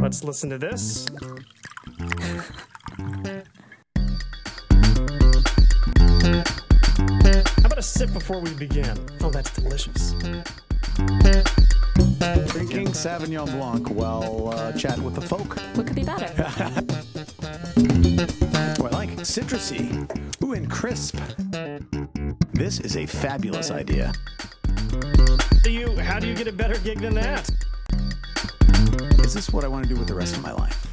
Let's listen to this. How about a sip before we begin? Oh, that's delicious. Drinking Sauvignon Blanc while uh, chatting with the folk. What could be better? I like citrusy. Ooh, and crisp. This is a fabulous idea. Do you? How do you get a better gig than that? Is this what I want to do with the rest of my life?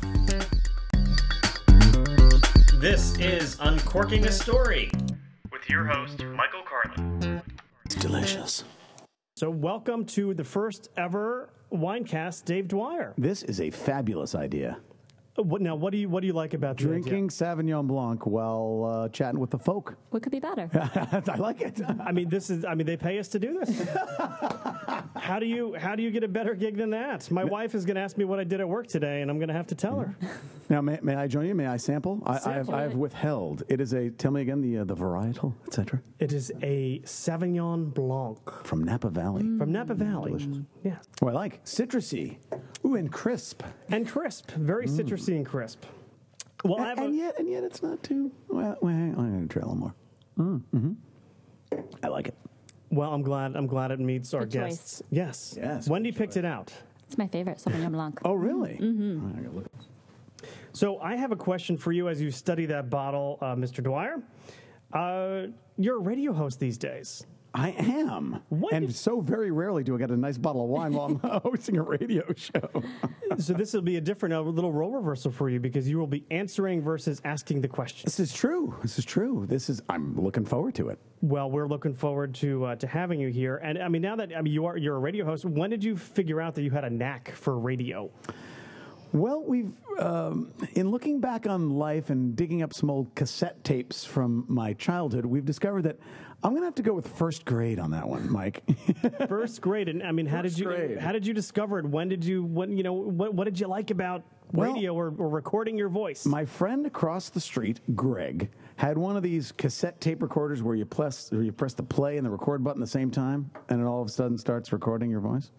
This is Uncorking a Story with your host, Michael Carlin. It's delicious. So, welcome to the first ever Winecast, Dave Dwyer. This is a fabulous idea. Uh, What now? What do you what do you like about the idea? Drinking Sauvignon Blanc while uh, chatting with the folk. What could be better? I like it. I mean, this is. I mean, they pay us to do this. how do you how do you get a better gig than that? My wife is going to ask me what I did at work today, and I'm going to have to tell her. Now, may, may I join you? May I sample? I, I, have, I have withheld. It is a. Tell me again the uh, the varietal, etc. It is a Sauvignon Blanc From Napa Valley. from Napa Valley. Yeah, Oh, I like citrusy. Ooh, and crisp. and crisp, very citrusy and crisp. Well, I have Mm. and a, yet, and yet, it's not too. Well, well hang on, I'm going to try a little more. Mm, hmm I like it. well, I'm glad I'm glad it meets our Good choice. guests. Yes, Yes, Wendy good picked it out. It's my favorite, Sauvignon Blanc. Oh, really? Mm-hmm. I look. So I have a question for you as you study that bottle, uh, Mr. Dwyer. Uh, you're a radio host these days. I am. What and so very rarely do I get a nice bottle of wine while I'm hosting a radio show. so this will be a different, a little role reversal for you because you will be answering versus asking the question. this is true. This is true. This is. I'm looking forward to it. Well, we're looking forward to uh, to having you here. And I mean, now that I mean you are you're a radio host, when did you figure out that you had a knack for radio? Well, we've um, in looking back on life and digging up some old cassette tapes from my childhood, we've discovered that I'm going to have to go with first grade on that one, Mike. First grade, and I mean, how did you grade. how did you discover it? When did you when you know what what did you like about Well, radio or, or recording your voice? My friend across the street, Greg, had one of these cassette tape recorders where you press where you press the play and the record button at the same time, and it all of a sudden starts recording your voice.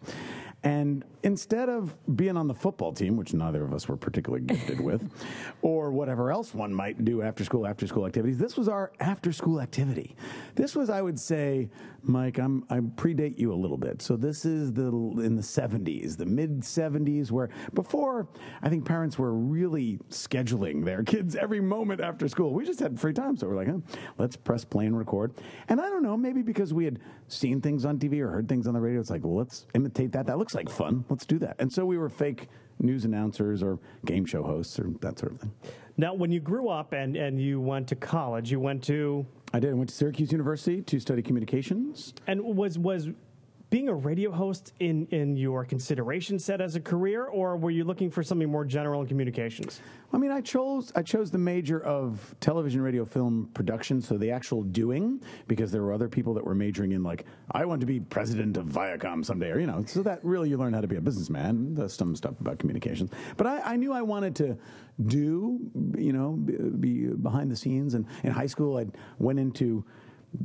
And instead of being on the football team, which neither of us were particularly gifted with, or whatever else one might do after school, after school activities, this was our after school activity. This was, I would say, Mike, I'm I predate you a little bit. So this is the in the 70s, the mid 70s, where before I think parents were really scheduling their kids every moment after school. We just had free time, so we're like, let's press play and record. And I don't know, maybe because we had seen things on TV or heard things on the radio, it's like, well, let's imitate that. That looks like fun. Let's do that. And so we were fake news announcers or game show hosts or that sort of thing. now, when you grew up and and you went to college, you went to I did. I went to Syracuse University to study communications. and was was being a radio host in in your consideration set as a career, or were you looking for something more general in communications? I mean, I chose I chose the major of television, radio, film production, so the actual doing, because there were other people that were majoring in like I want to be president of Viacom someday, or you know, so that really you learn how to be a businessman, the some stuff about communications. But I, I knew I wanted to do, you know, be, be behind the scenes, and in high school I went into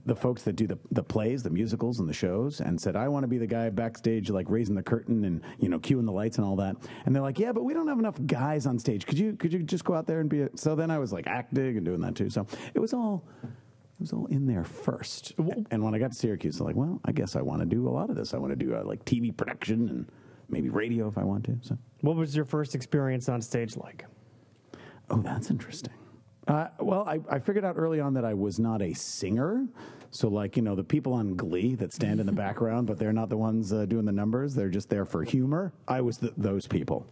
the folks that do the, the plays, the musicals, and the shows, and said, I want to be the guy backstage, like raising the curtain and you know cueing the lights and all that. And they're like, Yeah, but we don't have enough guys on stage. Could you could you just go out there and be? A... So then I was like acting and doing that too. So it was all. It was all in there first, and when I got to Syracuse, I'm like, well, I guess I want to do a lot of this. I want to do uh, like TV production and maybe radio if I want to. So, What was your first experience on stage like? Oh, that's interesting. Uh, well, I, I figured out early on that I was not a singer. So, like, you know, the people on Glee that stand in the background, but they're not the ones uh, doing the numbers. They're just there for humor. I was th those people.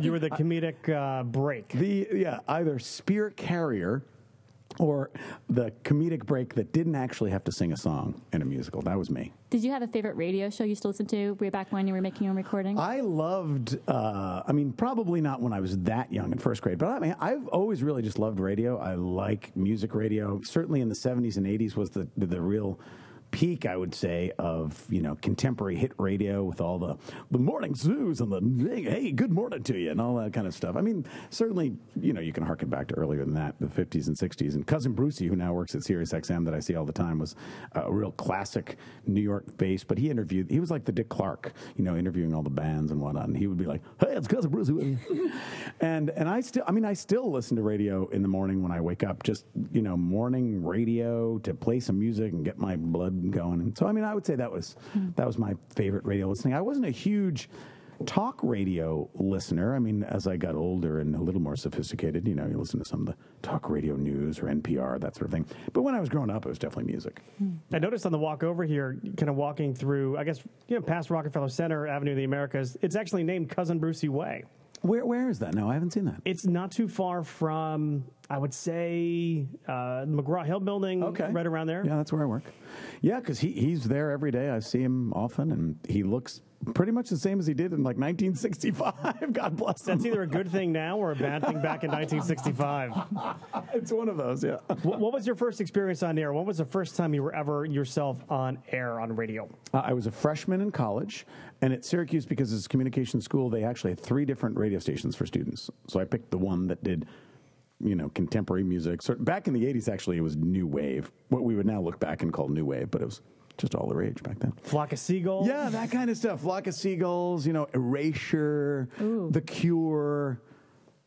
You were the comedic uh, break. The, yeah, either spirit carrier or the comedic break that didn't actually have to sing a song in a musical. That was me. Did you have a favorite radio show you used to listen to way back when you were making your own recording? I loved. Uh, I mean, probably not when I was that young in first grade, but I mean, I've always really just loved radio. I like music radio. Certainly in the '70s and '80s was the the real peak, I would say, of you know contemporary hit radio with all the the morning zoos and the hey, hey, good morning to you and all that kind of stuff. I mean, certainly, you know, you can harken back to earlier than that, the 50s and 60s. And cousin Brucey, who now works at Sirius XM, that I see all the time, was a real classic New York based. But he interviewed, he was like the Dick Clark, you know, interviewing all the bands and whatnot. And he would be like, "Hey, it's cousin Brucey," and and I still, I mean, I still listen to radio in the morning when I wake up, just you know, morning radio to play some music and get my blood going. And so, I mean, I would say that was hmm. that was my favorite radio listening. I wasn't a huge talk radio listener. I mean, as I got older and a little more sophisticated, you know, you listen to some of the talk radio news or NPR, that sort of thing. But when I was growing up, it was definitely music. Hmm. I noticed on the walk over here, kind of walking through, I guess, you know, past Rockefeller Center, Avenue of the Americas, it's actually named Cousin Brucey Way. Where where is that? No, I haven't seen that. It's not too far from, I would say, uh, McGraw Hill Building, Okay. right around there. Yeah, that's where I work. Yeah, because he, he's there every day. I see him often, and he looks pretty much the same as he did in like 1965. God bless him. That's either a good thing now or a bad thing back in 1965. it's one of those, yeah. what, what was your first experience on air? When was the first time you were ever yourself on air on radio? Uh, I was a freshman in college, and at Syracuse, because it's a communication school, they actually had three different radio stations for students. So I picked the one that did, you know, contemporary music. So back in the 80s, actually, it was new wave, what we would now look back and call new wave, but it was just all the rage back then. Flock of Seagulls? Yeah, that kind of stuff. Flock of Seagulls, you know, Erasure, The Cure,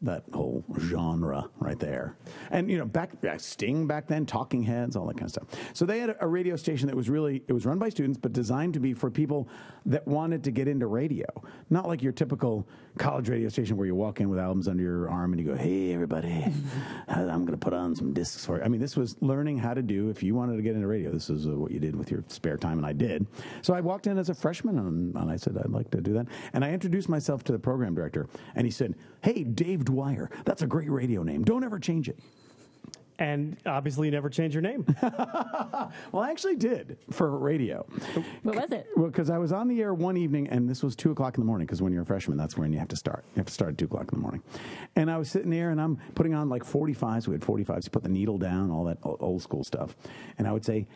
that whole genre right there. And, you know, back Sting back then, Talking Heads, all that kind of stuff. So they had a, a radio station that was really, it was run by students, but designed to be for people that wanted to get into radio. Not like your typical college radio station where you walk in with albums under your arm and you go, hey, everybody, I'm going to put on some discs for you. I mean, this was learning how to do, if you wanted to get into radio, this is uh, what you did with your spare time, and I did. So I walked in as a freshman and, and I said, I'd like to do that. And I introduced myself to the program director, and he said, Hey, Dave Dwyer, that's a great radio name. Don't ever change it. And obviously, you never change your name. Well, I actually did for radio. What was it? Well, because I was on the air one evening, and this was two o'clock in the morning. Because when you're a freshman, that's when you have to start. You have to start at two o'clock in the morning. And I was sitting there, and I'm putting on like 45s. We had 45s. You put the needle down, all that old school stuff. And I would say,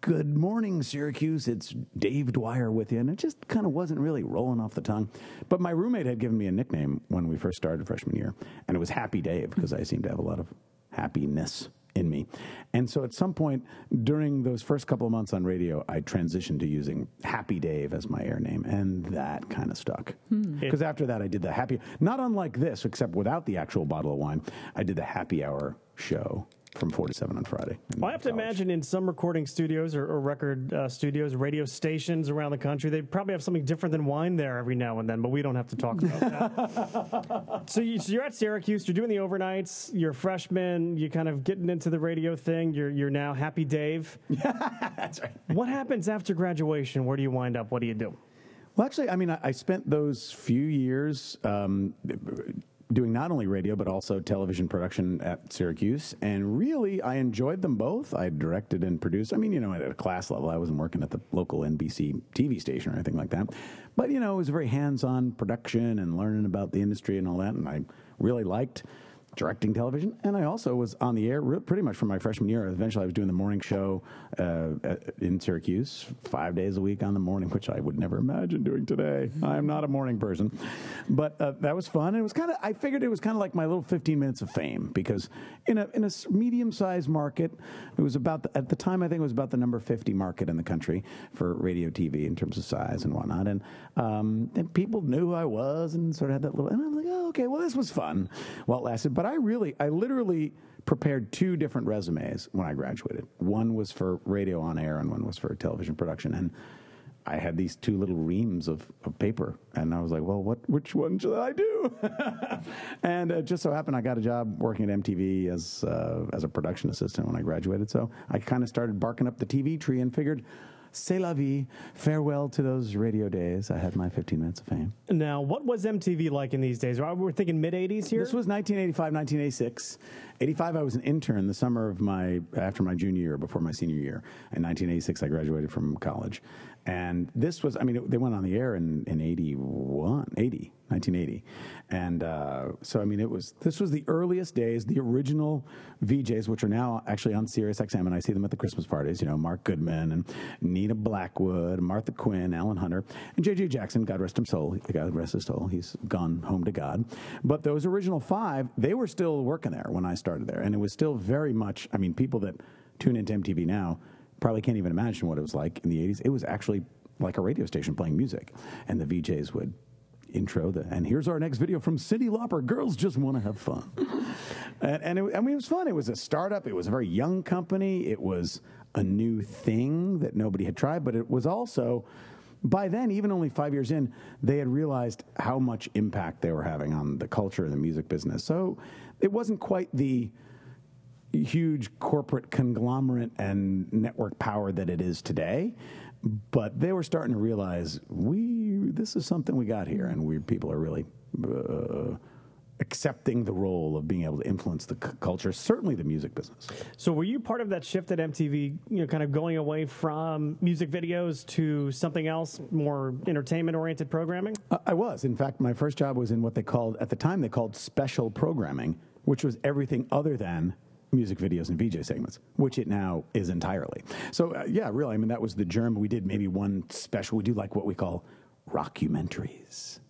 "Good morning, Syracuse. It's Dave Dwyer with you." And it just kind of wasn't really rolling off the tongue. But my roommate had given me a nickname when we first started freshman year, and it was Happy Dave because I seemed to have a lot of happiness in me. And so at some point during those first couple of months on radio, I transitioned to using Happy Dave as my air name, and that kind of stuck. Hmm. Because after that, I did the happy, not unlike this, except without the actual bottle of wine, I did the happy hour show from 4 to 7 on Friday. Well, I have to imagine in some recording studios or, or record uh, studios, radio stations around the country, they probably have something different than wine there every now and then, but we don't have to talk about that. so, you, so you're at Syracuse, you're doing the overnights, you're a freshman, you're kind of getting into the radio thing, you're, you're now Happy Dave. That's right. What happens after graduation? Where do you wind up? What do you do? Well, actually, I mean, I, I spent those few years um, doing not only radio but also television production at Syracuse, and really, I enjoyed them both. I directed and produced. I mean, you know, at a class level, I wasn't working at the local NBC TV station or anything like that, but you know, it was very hands-on production and learning about the industry and all that, and I really liked directing television, and I also was on the air re- pretty much from my freshman year. Eventually, I was doing the morning show uh, in Syracuse five days a week on the morning, which I would never imagine doing today. I am not a morning person, but uh, that was fun. It was kind of I figured it was kind of like my little 15 minutes of fame because in a in a medium sized market, it was about the, at the time I think it was about the number 50 market in the country for radio TV in terms of size and whatnot, and um, and people knew who I was and sort of had that little and I'm like, oh, okay, well this was fun while it lasted. But I really, I literally prepared two different resumes when I graduated. One was for radio on air, and one was for television production. And I had these two little reams of, of paper, and I was like, well, what, which one should I do? and it just so happened I got a job working at MTV as uh, as a production assistant when I graduated. So I kind of started barking up the TV tree and figured. C'est la vie. Farewell to those radio days. I had my 15 minutes of fame. Now, what was MTV like in these days? We're thinking mid 80s here? This was 1985, 1986. 85, I was an intern the summer of my, after my junior year, before my senior year. In 1986, I graduated from college. And this was, I mean, it, they went on the air in, in 81, 80, 1980. And uh, so, I mean, it was, this was the earliest days, the original VJs, which are now actually on Sirius XM, and I see them at the Christmas parties, you know, Mark Goodman and Nina Blackwood, Martha Quinn, Alan Hunter, and JJ Jackson, God rest his soul, God rest his soul, he's gone home to God. But those original five, they were still working there when I started there. And it was still very much, I mean, people that tune into MTV now, probably can't even imagine what it was like in the 80s. It was actually like a radio station playing music, and the VJs would intro the and here's our next video from Cyndi Lauper. Girls just want to have fun, and and it, I mean it was fun. It was a startup. It was a very young company. It was a new thing that nobody had tried, but it was also. By then, even only five years in, they had realized how much impact they were having on the culture and the music business. So it wasn't quite the huge corporate conglomerate and network power that it is today. But they were starting to realize we this is something we got here, and we people are really uh, accepting the role of being able to influence the c- culture, certainly the music business. So were you part of that shift at MTV, you know, kind of going away from music videos to something else, more entertainment oriented programming? Uh, I was. In fact, my first job was in what they called at the time they called special programming, which was everything other than music videos and VJ segments, which it now is entirely. So uh, yeah, really, I mean that was the germ. We did maybe one special. We do like what we call rockumentaries.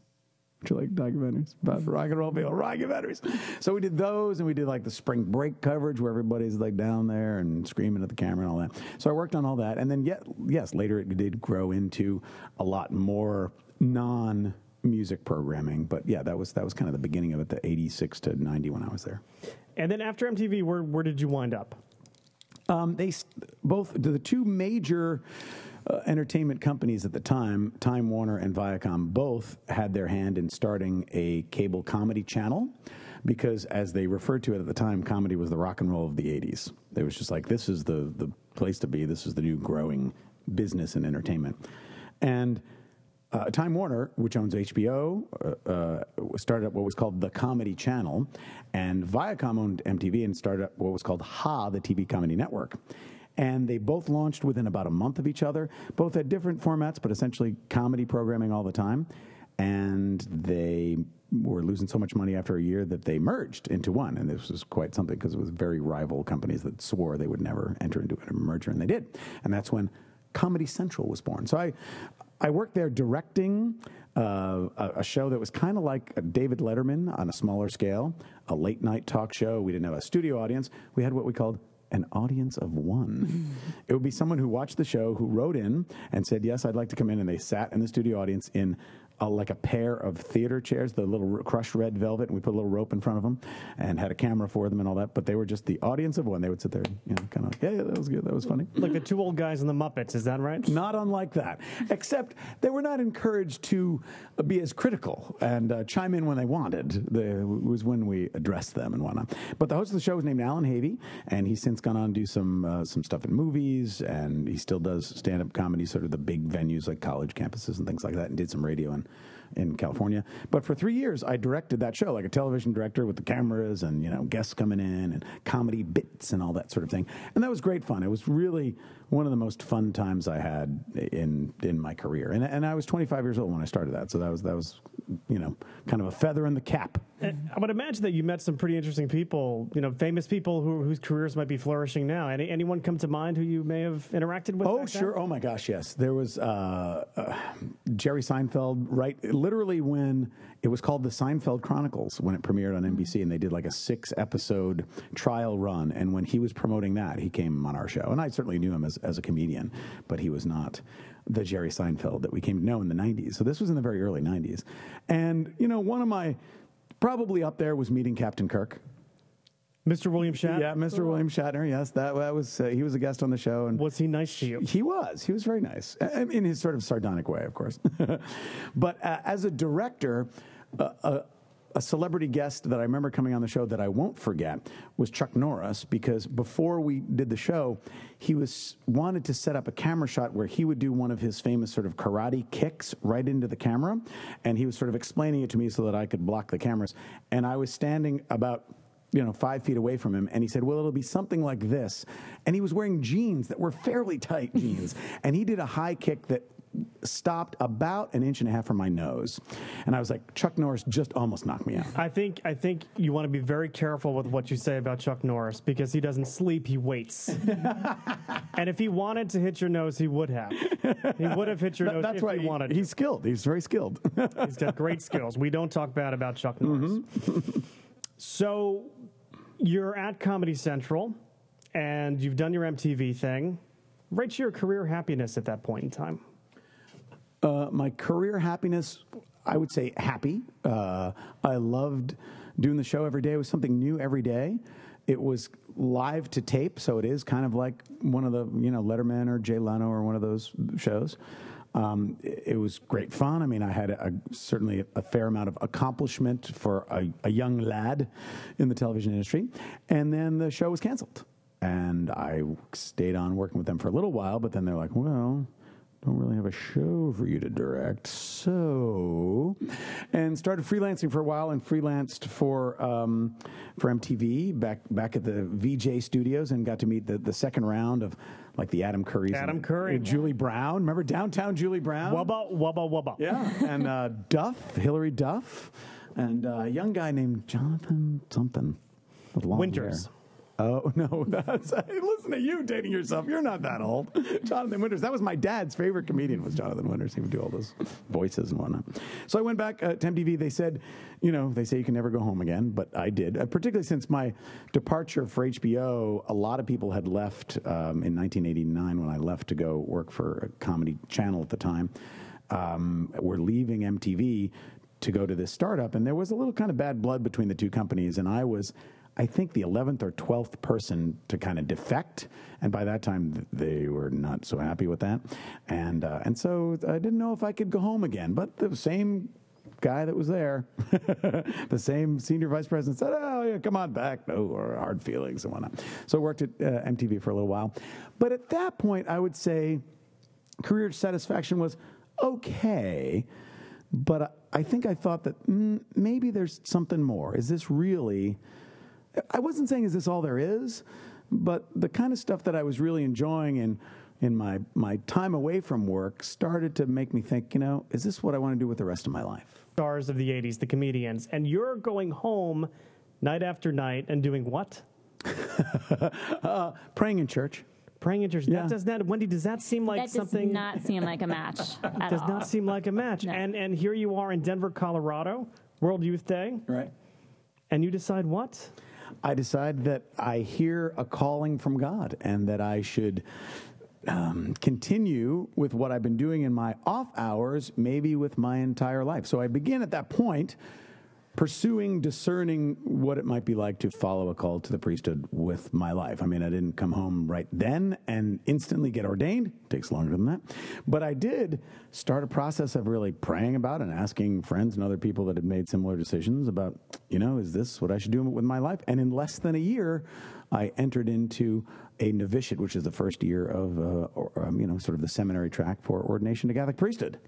Which are like documentaries about rock and roll people, rockumentaries. So we did those, and we did like the spring break coverage where everybody's like down there and screaming at the camera and all that. So I worked on all that, and then yet, yes, later it did grow into a lot more non music programming. But yeah, that was that was kind of the beginning of it, the '86 to '90 when I was there. And then after MTV, where where did you wind up? Um, they both the two major uh, entertainment companies at the time, Time Warner and Viacom, both had their hand in starting a cable comedy channel. Because, as they referred to it at the time, comedy was the rock and roll of the '80s. It was just like this is the the place to be. This is the new growing business and entertainment. And uh, Time Warner, which owns HBO, uh, uh, started up what was called the Comedy Channel, and Viacom owned MTV and started up what was called Ha, the TV Comedy Network. And they both launched within about a month of each other. Both had different formats, but essentially comedy programming all the time. And they were losing so much money after a year that they merged into one. And this was quite something because it was very rival companies that swore they would never enter into a merger, and they did. And that's when Comedy Central was born. So I, I worked there directing uh, a, a show that was kind of like a David Letterman on a smaller scale, a late night talk show. We didn't have a studio audience. We had what we called an audience of one. it would be someone who watched the show, who wrote in and said, Yes, I'd like to come in. And they sat in the studio audience in a, like a pair of theater chairs, the little r- crushed red velvet, and we put a little rope in front of them and had a camera for them and all that. But they were just the audience of one. They would sit there, you know, kind of, yeah, yeah, that was good. That was funny. Like the two old guys in the Muppets, is that right? Not unlike that, except they were not encouraged to be as critical and uh, chime in when they wanted. The, was when we addressed them and whatnot. But the host of the show was named Allan Havey, and he's since gone on to do some uh, some stuff in movies, and he still does stand up comedy, sort of the big venues like college campuses and things like that, and did some radio in in California. But for three years, I directed that show like a television director with the cameras and you know guests coming in and comedy bits and all that sort of thing, and that was great fun. It was really one of the most fun times I had in in my career, and and I was 25 years old when I started that, so that was that was you know kind of a feather in the cap. I would imagine that you met some pretty interesting people, you know, famous people who, whose careers might be flourishing now. Any, anyone come to mind who you may have interacted with? Oh, back then? sure. Oh, my gosh, yes. There was uh, uh, Jerry Seinfeld, right? Literally, when it was called The Seinfeld Chronicles, when it premiered on NBC, and they did like a six episode trial run. And when he was promoting that, he came on our show. And I certainly knew him as, as a comedian, but he was not the Jerry Seinfeld that we came to know in the 90s. So this was in the very early 90s. And, you know, one of my, probably up there was meeting Captain Kirk. Mr. William Shatner. Yeah, Mr. William Shatner. Yes, that, that was uh, he was a guest on the show, and Was he nice to you? he was. He was very nice in his sort of sardonic way, of course. but uh, as a director, a, a celebrity guest that I remember coming on the show that I won't forget was Chuck Norris because before we did the show, he was wanted to set up a camera shot where he would do one of his famous sort of karate kicks right into the camera, and he was sort of explaining it to me so that I could block the cameras, and I was standing about you know, five feet away from him, and he said, "Well, it'll be something like this." And he was wearing jeans that were fairly tight jeans, and he did a high kick that stopped about an inch and a half from my nose, and I was like, Chuck Norris just almost knocked me out. I think I think you want to be very careful with what you say about Chuck Norris because he doesn't sleep; he waits. and if he wanted to hit your nose, he would have. He would have hit your nose That's if why he wanted. to. he's skilled. He's very skilled. He's got great skills. We don't talk bad about Chuck Norris. Mm-hmm. so you're at Comedy Central and you've done your MTV thing. Rate your career happiness at that point in time. Uh, my career happiness, I would say happy. Uh, I loved doing the show every day. It was something new every day. It was live to tape, so it is kind of like one of the, you know, Letterman or Jay Leno or one of those shows. Um, it, it was great fun. I mean, I had a, certainly a fair amount of accomplishment for a, a young lad in the television industry. And then the show was canceled. And I stayed on working with them for a little while, but then they're like, well, don't really have a show for you to direct. So, and started freelancing for a while and freelanced for um, for MTV back back at the VJ studios and got to meet the, the second round of like the Adam Currys. Adam and, Curry. and Julie Brown. Remember downtown Julie Brown? Wubba, wubba, wubba. Yeah, and uh, Duff, Hillary Duff, and uh, a young guy named Jonathan something. with long Winters. hair. Oh no! That's listen to you dating yourself. You're not that old, Jonathan Winters. That was my dad's favorite comedian. Was Jonathan Winters? He would do all those voices and whatnot. So I went back uh, to MTV. They said, you know, they say you can never go home again, but I did. Uh, particularly since my departure for HBO, a lot of people had left um, in 1989 when I left to go work for a comedy channel at the time. Um, were leaving MTV to go to this startup, and there was a little kind of bad blood between the two companies, and I was. I think the 11th or 12th person to kind of defect, and by that time they were not so happy with that, and uh, and so I didn't know if I could go home again. But the same guy that was there, the same senior vice president said, "Oh yeah, come on back." No, hard feelings and whatnot. So I worked at uh, MTV for a little while, but at that point I would say career satisfaction was okay, but I, I think I thought that mm, maybe there's something more. Is this really? I wasn't saying is this all there is, but the kind of stuff that I was really enjoying in in my my time away from work started to make me think, you know, is this what I want to do with the rest of my life? Stars of the 80s, the comedians. And you're going home night after night and doing what? Uh, praying in church. Praying in church. Yeah. That does not, Wendy, does that seem like something? that does not seem like a match at does all. not seem like a match. No. And and here you are in Denver, Colorado, World Youth Day, Right. and you decide what? I decide that I hear a calling from God and that I should um, continue with what I've been doing in my off hours, maybe with my entire life. So I begin at that point pursuing, discerning what it might be like to follow a call to the priesthood with my life. I mean, I didn't come home right then and instantly get ordained. It takes longer than that. But I did start a process of really praying about and asking friends and other people that had made similar decisions about, you know, is this what I should do with my life? And in less than a year, I entered into a novitiate, which is the first year of, uh, or, um, you know, sort of the seminary track for ordination to Catholic priesthood.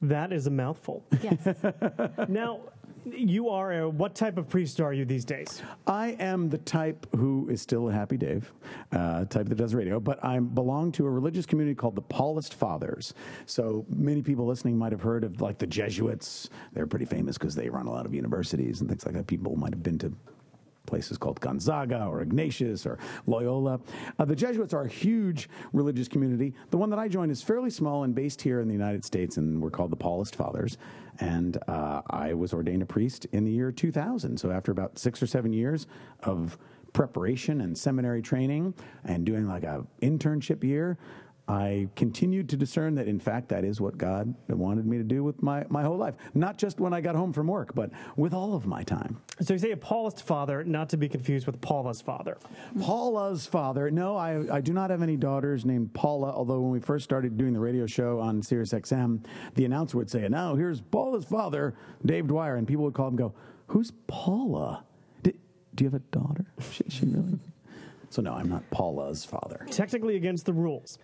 That is a mouthful. Yes. now, you are a, what type of priest are you these days? I am the type who is still a happy Dave, uh, type that does radio, but I belong to a religious community called the Paulist Fathers. So many people listening might have heard of like the Jesuits. They're pretty famous because they run a lot of universities and things like that. People might have been to places called Gonzaga or Ignatius or Loyola. Uh, the Jesuits are a huge religious community. The one that I joined is fairly small and based here in the United States, and we're called the Paulist Fathers. And uh, I was ordained a priest in the year 2000. So after about six or seven years of preparation and seminary training and doing like a internship year, I continued to discern that, in fact, that is what God wanted me to do with my, my whole life. Not just when I got home from work, but with all of my time. So you say a Paulist father, not to be confused with Paula's father. Paula's father. No, I, I do not have any daughters named Paula, although when we first started doing the radio show on Sirius XM, the announcer would say, Now, here's Paula's father, Dave Dwyer. And people would call him and go, Who's Paula? Did, do you have a daughter? She, she really? so, no, I'm not Paula's father. Technically against the rules.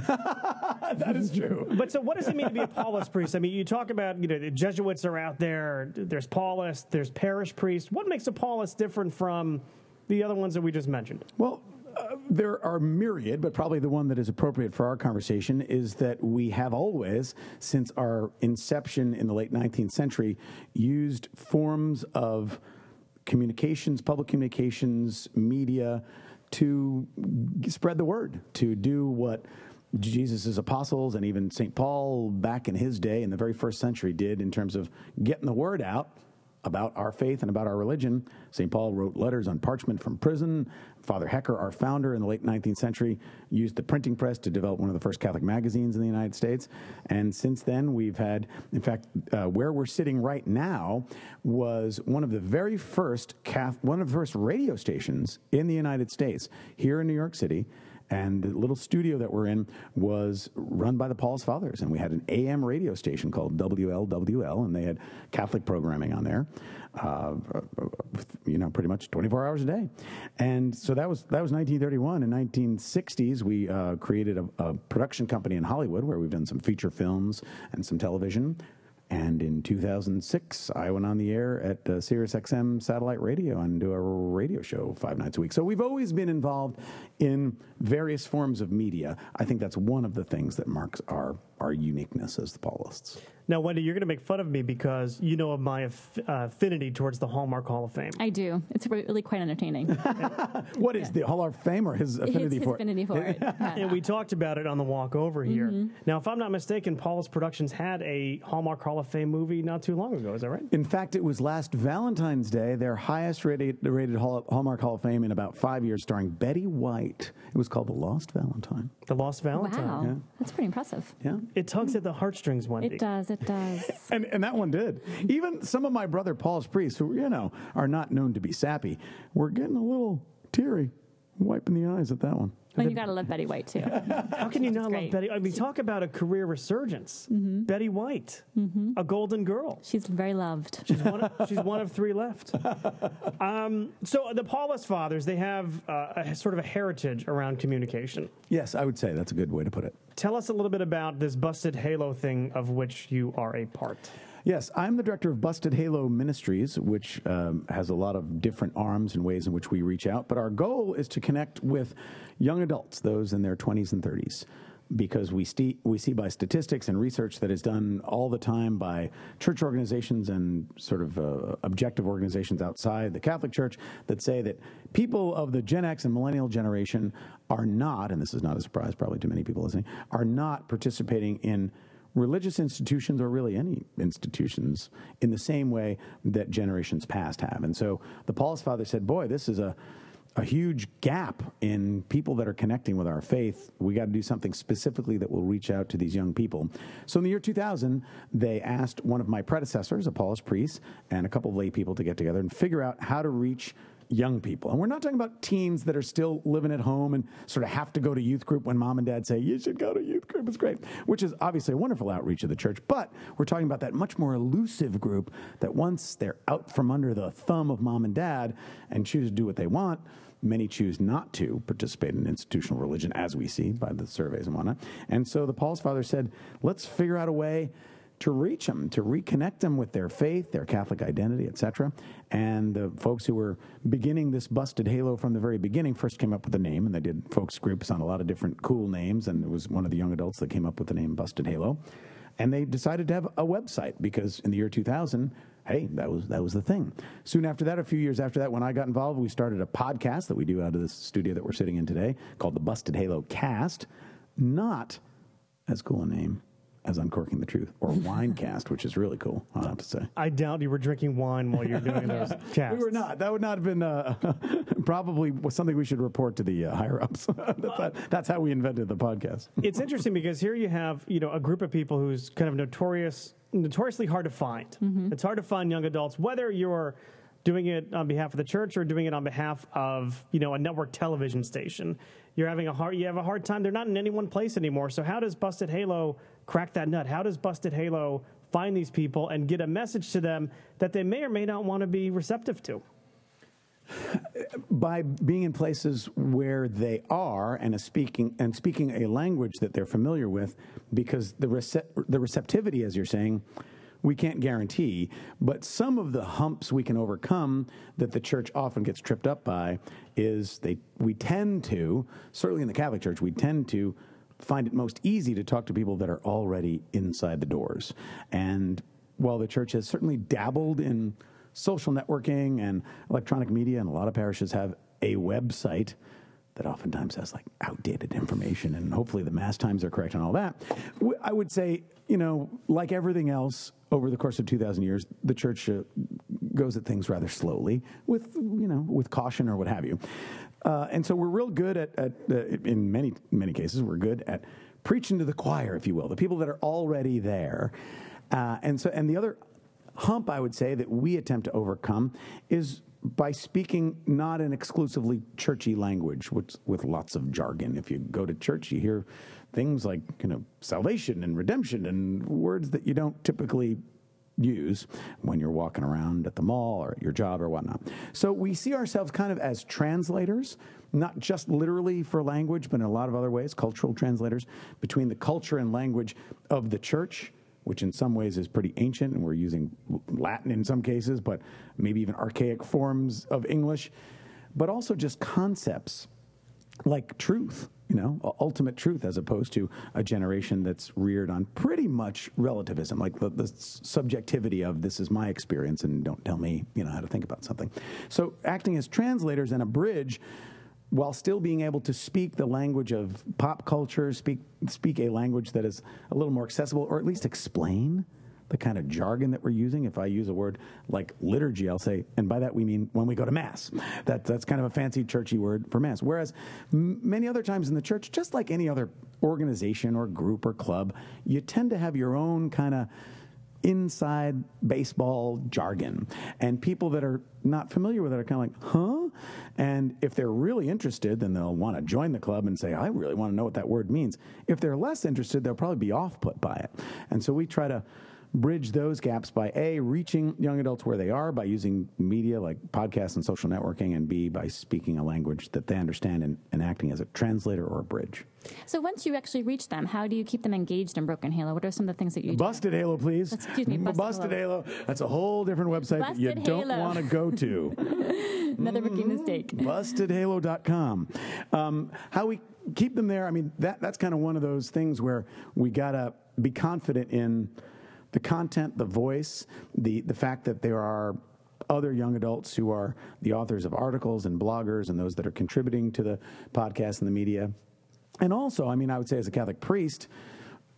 that is true. But so, what does it mean to be a Paulist priest? I mean, you talk about you know the Jesuits are out there. There's Paulist. There's parish priest. What makes a Paulist different from the other ones that we just mentioned? Well, uh, There are myriad, but probably the one that is appropriate for our conversation is that we have always, since our inception in the late 19th century, used forms of communications, public communications, media to spread the word, to do what Jesus' apostles and even St. Paul back in his day in the very first century did in terms of getting the word out about our faith and about our religion. St. Paul wrote letters on parchment from prison. Father Hecker, our founder in the late 19th century, used the printing press to develop one of the first Catholic magazines in the United States. And since then, we've had, in fact, uh, where we're sitting right now was one of the very first Cath- one of the first radio stations in the United States here in New York City. And the little studio that we're in was run by the Paulist Fathers. And we had an AM radio station called WLWL, and they had Catholic programming on there, uh, you know, pretty much 24 hours a day. And so that was, that was 1931. In 1960s, we uh, created a, a production company in Hollywood where we've done some feature films and some television. And in 2006, I went on the air at uh, Sirius XM satellite radio and do a radio show five nights a week. So we've always been involved in various forms of media. I think that's one of the things that marks our, our uniqueness as the Paulists. Now, Wendy, you're going to make fun of me because you know of my aff- uh, affinity towards the Hallmark Hall of Fame. I do. It's really quite entertaining. What is the Hall of Fame or his His, affinity his for affinity for it. Yeah. And we talked about it on the walk over here. Mm-hmm. Now, if I'm not mistaken, Paulist Productions had a Hallmark Hall of Fame movie not too long ago. Is that right? In fact, it was last Valentine's Day, their highest rated, rated Hall, Hallmark Hall of Fame in about five years, starring Betty White. It was called The Lost Valentine. The Lost Valentine. Wow, Yeah. that's pretty impressive. Yeah. It tugs at the heartstrings, Wendy. It does. It does. And, and that one did. Even some of my brother Paulist priests, who, you know, are not known to be sappy, were getting a little teary, wiping the eyes at that one. And you gotta love Betty White too. How can you not love. Betty? I mean, talk about a career resurgence. Betty White, a golden girl. She's very loved. She's one, of, she's one of three left. Um, so the Paulist fathers, they have uh, a sort of a heritage around communication. Yes, I would say that's a good way to put it. Tell us a little bit about this busted halo thing of which you are a part. Yes, I'm the director of Busted Halo Ministries, which um, has a lot of different arms and ways in which we reach out. But our goal is to connect with young adults, those in their 20s and 30s. Because we, sti- we see by statistics and research that is done all the time by church organizations and sort of uh, objective organizations outside the Catholic Church that say that people of the Gen X and millennial generation are not, and this is not a surprise probably to many people listening, are not participating in religious institutions or really any institutions in the same way that generations past have. And so the Paulist fathers said, Boy, this is a a huge gap in people that are connecting with our faith. We got to do something specifically that will reach out to these young people. So in the year 2000, they asked one of my predecessors, a Paulist priest, and a couple of lay people to get together and figure out how to reach young people. And we're not talking about teens that are still living at home and sort of have to go to youth group when mom and dad say, you should go to youth group. It's great, which is obviously a wonderful outreach of the church. But we're talking about that much more elusive group that once they're out from under the thumb of mom and dad and choose to do what they want, Many choose not to participate in institutional religion, as we see by the surveys and whatnot. And so the Paulist fathers said, let's figure out a way to reach them, to reconnect them with their faith, their Catholic identity, etc. And the folks who were beginning this busted halo from the very beginning first came up with a name, and they did focus groups on a lot of different cool names. And it was one of the young adults that came up with the name Busted Halo. And they decided to have a website because in the year 2000, hey, that was that was the thing. Soon after that, a few years after that, when I got involved, we started a podcast that we do out of this studio that we're sitting in today called the Busted Halo Cast. Not as cool a name as Uncorking the Truth or Winecast, which is really cool. I'll have to say. I doubt you were drinking wine while you were doing those casts. We were not. That would not have been uh, probably something we should report to the uh, higher ups. that's, that- that's how we invented the podcast. It's interesting because here you have you know a group of people who's kind of notorious, notoriously hard to find. It's hard to find young adults, whether you're doing it on behalf of the church or doing it on behalf of you know a network television station. You're having a hard you have a hard time. They're not in any one place anymore. So how does Busted Halo crack that nut? How does Busted Halo find these people and get a message to them that they may or may not want to be receptive to? by being in places where they are and speaking and speaking a language that they're familiar with, because the the receptivity, as you're saying, we can't guarantee. But some of the humps we can overcome that the church often gets tripped up by is they we tend to certainly in the Catholic Church we tend to find it most easy to talk to people that are already inside the doors. And while the church has certainly dabbled in social networking and electronic media, and a lot of parishes have a website that oftentimes has like outdated information, and hopefully the mass times are correct and all that. I would say, you know, like everything else over the course of 2,000 years, the church uh, goes at things rather slowly with, you know, with caution or what have you. Uh, and so we're real good at, at uh, in many, many cases, we're good at preaching to the choir, if you will, the people that are already there. Uh, and so, and the other hump I would say that we attempt to overcome is by speaking not an exclusively churchy language with, with lots of jargon. If you go to church, you hear things like you know salvation and redemption and words that you don't typically use when you're walking around at the mall or at your job or whatnot. So we see ourselves kind of as translators, not just literally for language, but in a lot of other ways, cultural translators between the culture and language of the church which in some ways is pretty ancient, and we're using Latin in some cases, but maybe even archaic forms of English, but also just concepts like truth, you know, ultimate truth, as opposed to a generation that's reared on pretty much relativism, like the, the subjectivity of this is my experience and don't tell me, you know, how to think about something. So acting as translators and a bridge while still being able to speak the language of pop culture, speak speak a language that is a little more accessible, or at least explain the kind of jargon that we're using. If I use a word like liturgy, I'll say, and by that we mean when we go to mass. That that's kind of a fancy churchy word for mass. Whereas m- many other times in the church, just like any other organization or group or club, you tend to have your own kind of inside baseball jargon. And people that are not familiar with it are kind of like, huh? And if they're really interested, then they'll want to join the club and say, I really want to know what that word means. If they're less interested, they'll probably be off put by it. And so we try to bridge those gaps by A, reaching young adults where they are by using media like podcasts and social networking, and B, by speaking a language that they understand and, and acting as a translator or a bridge. So once you actually reach them, how do you keep them engaged in Broken Halo? What are some of the things that you do? Busted Halo, please. Excuse me, Busted Halo. That's a whole different website that you Busted don't want to go to. Another rookie mistake. bustedhalo.com. Um, how we keep them there, I mean, that, that's kind of one of those things where we got to be confident in the content, the voice, the, the fact that there are other young adults who are the authors of articles and bloggers and those that are contributing to the podcast and the media. And also, I mean, I would say as a Catholic priest,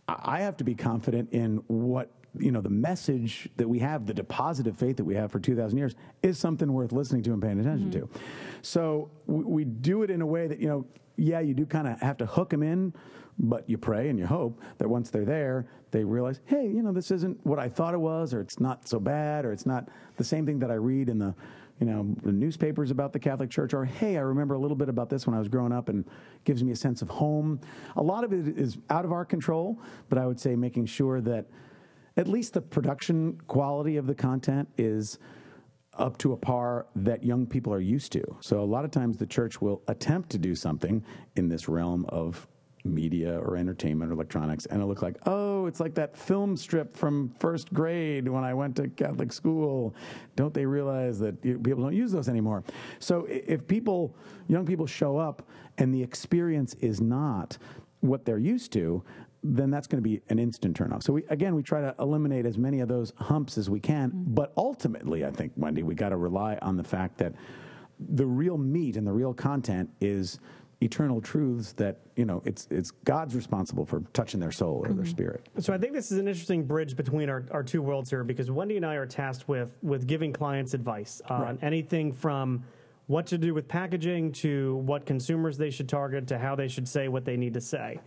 I have to be confident in what you know the message that we have, the deposit of faith that we have for two thousand years, is something worth listening to and paying attention mm-hmm. to. So we, we do it in a way that you know, yeah, you do kind of have to hook them in, but you pray and you hope that once they're there, they realize, hey, you know, this isn't what I thought it was, or it's not so bad, or it's not the same thing that I read in the you know, the newspapers about the Catholic Church, or hey, I remember a little bit about this when I was growing up and gives me a sense of home. A lot of it is out of our control, but I would say making sure that at least the production quality of the content is up to a par that young people are used to. So a lot of times the church will attempt to do something in this realm of media or entertainment or electronics and it'll look like oh it's like that film strip from first grade when i went to catholic school don't they realize that people don't use those anymore so if people young people show up and the experience is not what they're used to then that's going to be an instant turnoff. So we again we try to eliminate as many of those humps as we can, mm-hmm. but ultimately I think Wendy we got to rely on the fact that the real meat and the real content is eternal truths that you know it's it's God's responsible for touching their soul or their mm-hmm. spirit. So I think this is an interesting bridge between our, our two worlds here because Wendy and I are tasked with with giving clients advice on Right. anything from what to do with packaging to what consumers they should target to how they should say what they need to say.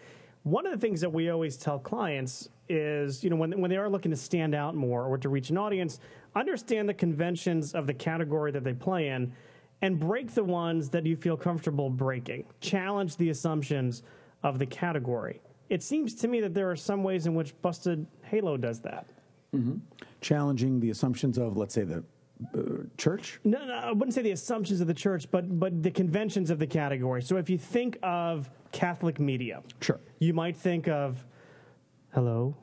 One of the things that we always tell clients is, you know, when, when they are looking to stand out more or to reach an audience, understand the conventions of the category that they play in and break the ones that you feel comfortable breaking. Challenge the assumptions of the category. It seems to me that there are some ways in which Busted Halo does that. Mm-hmm. Challenging the assumptions of let's say the church. No, no, I wouldn't say the assumptions of the church, but but the conventions of the category. So if you think of Catholic media, Sure. you might think of, hello,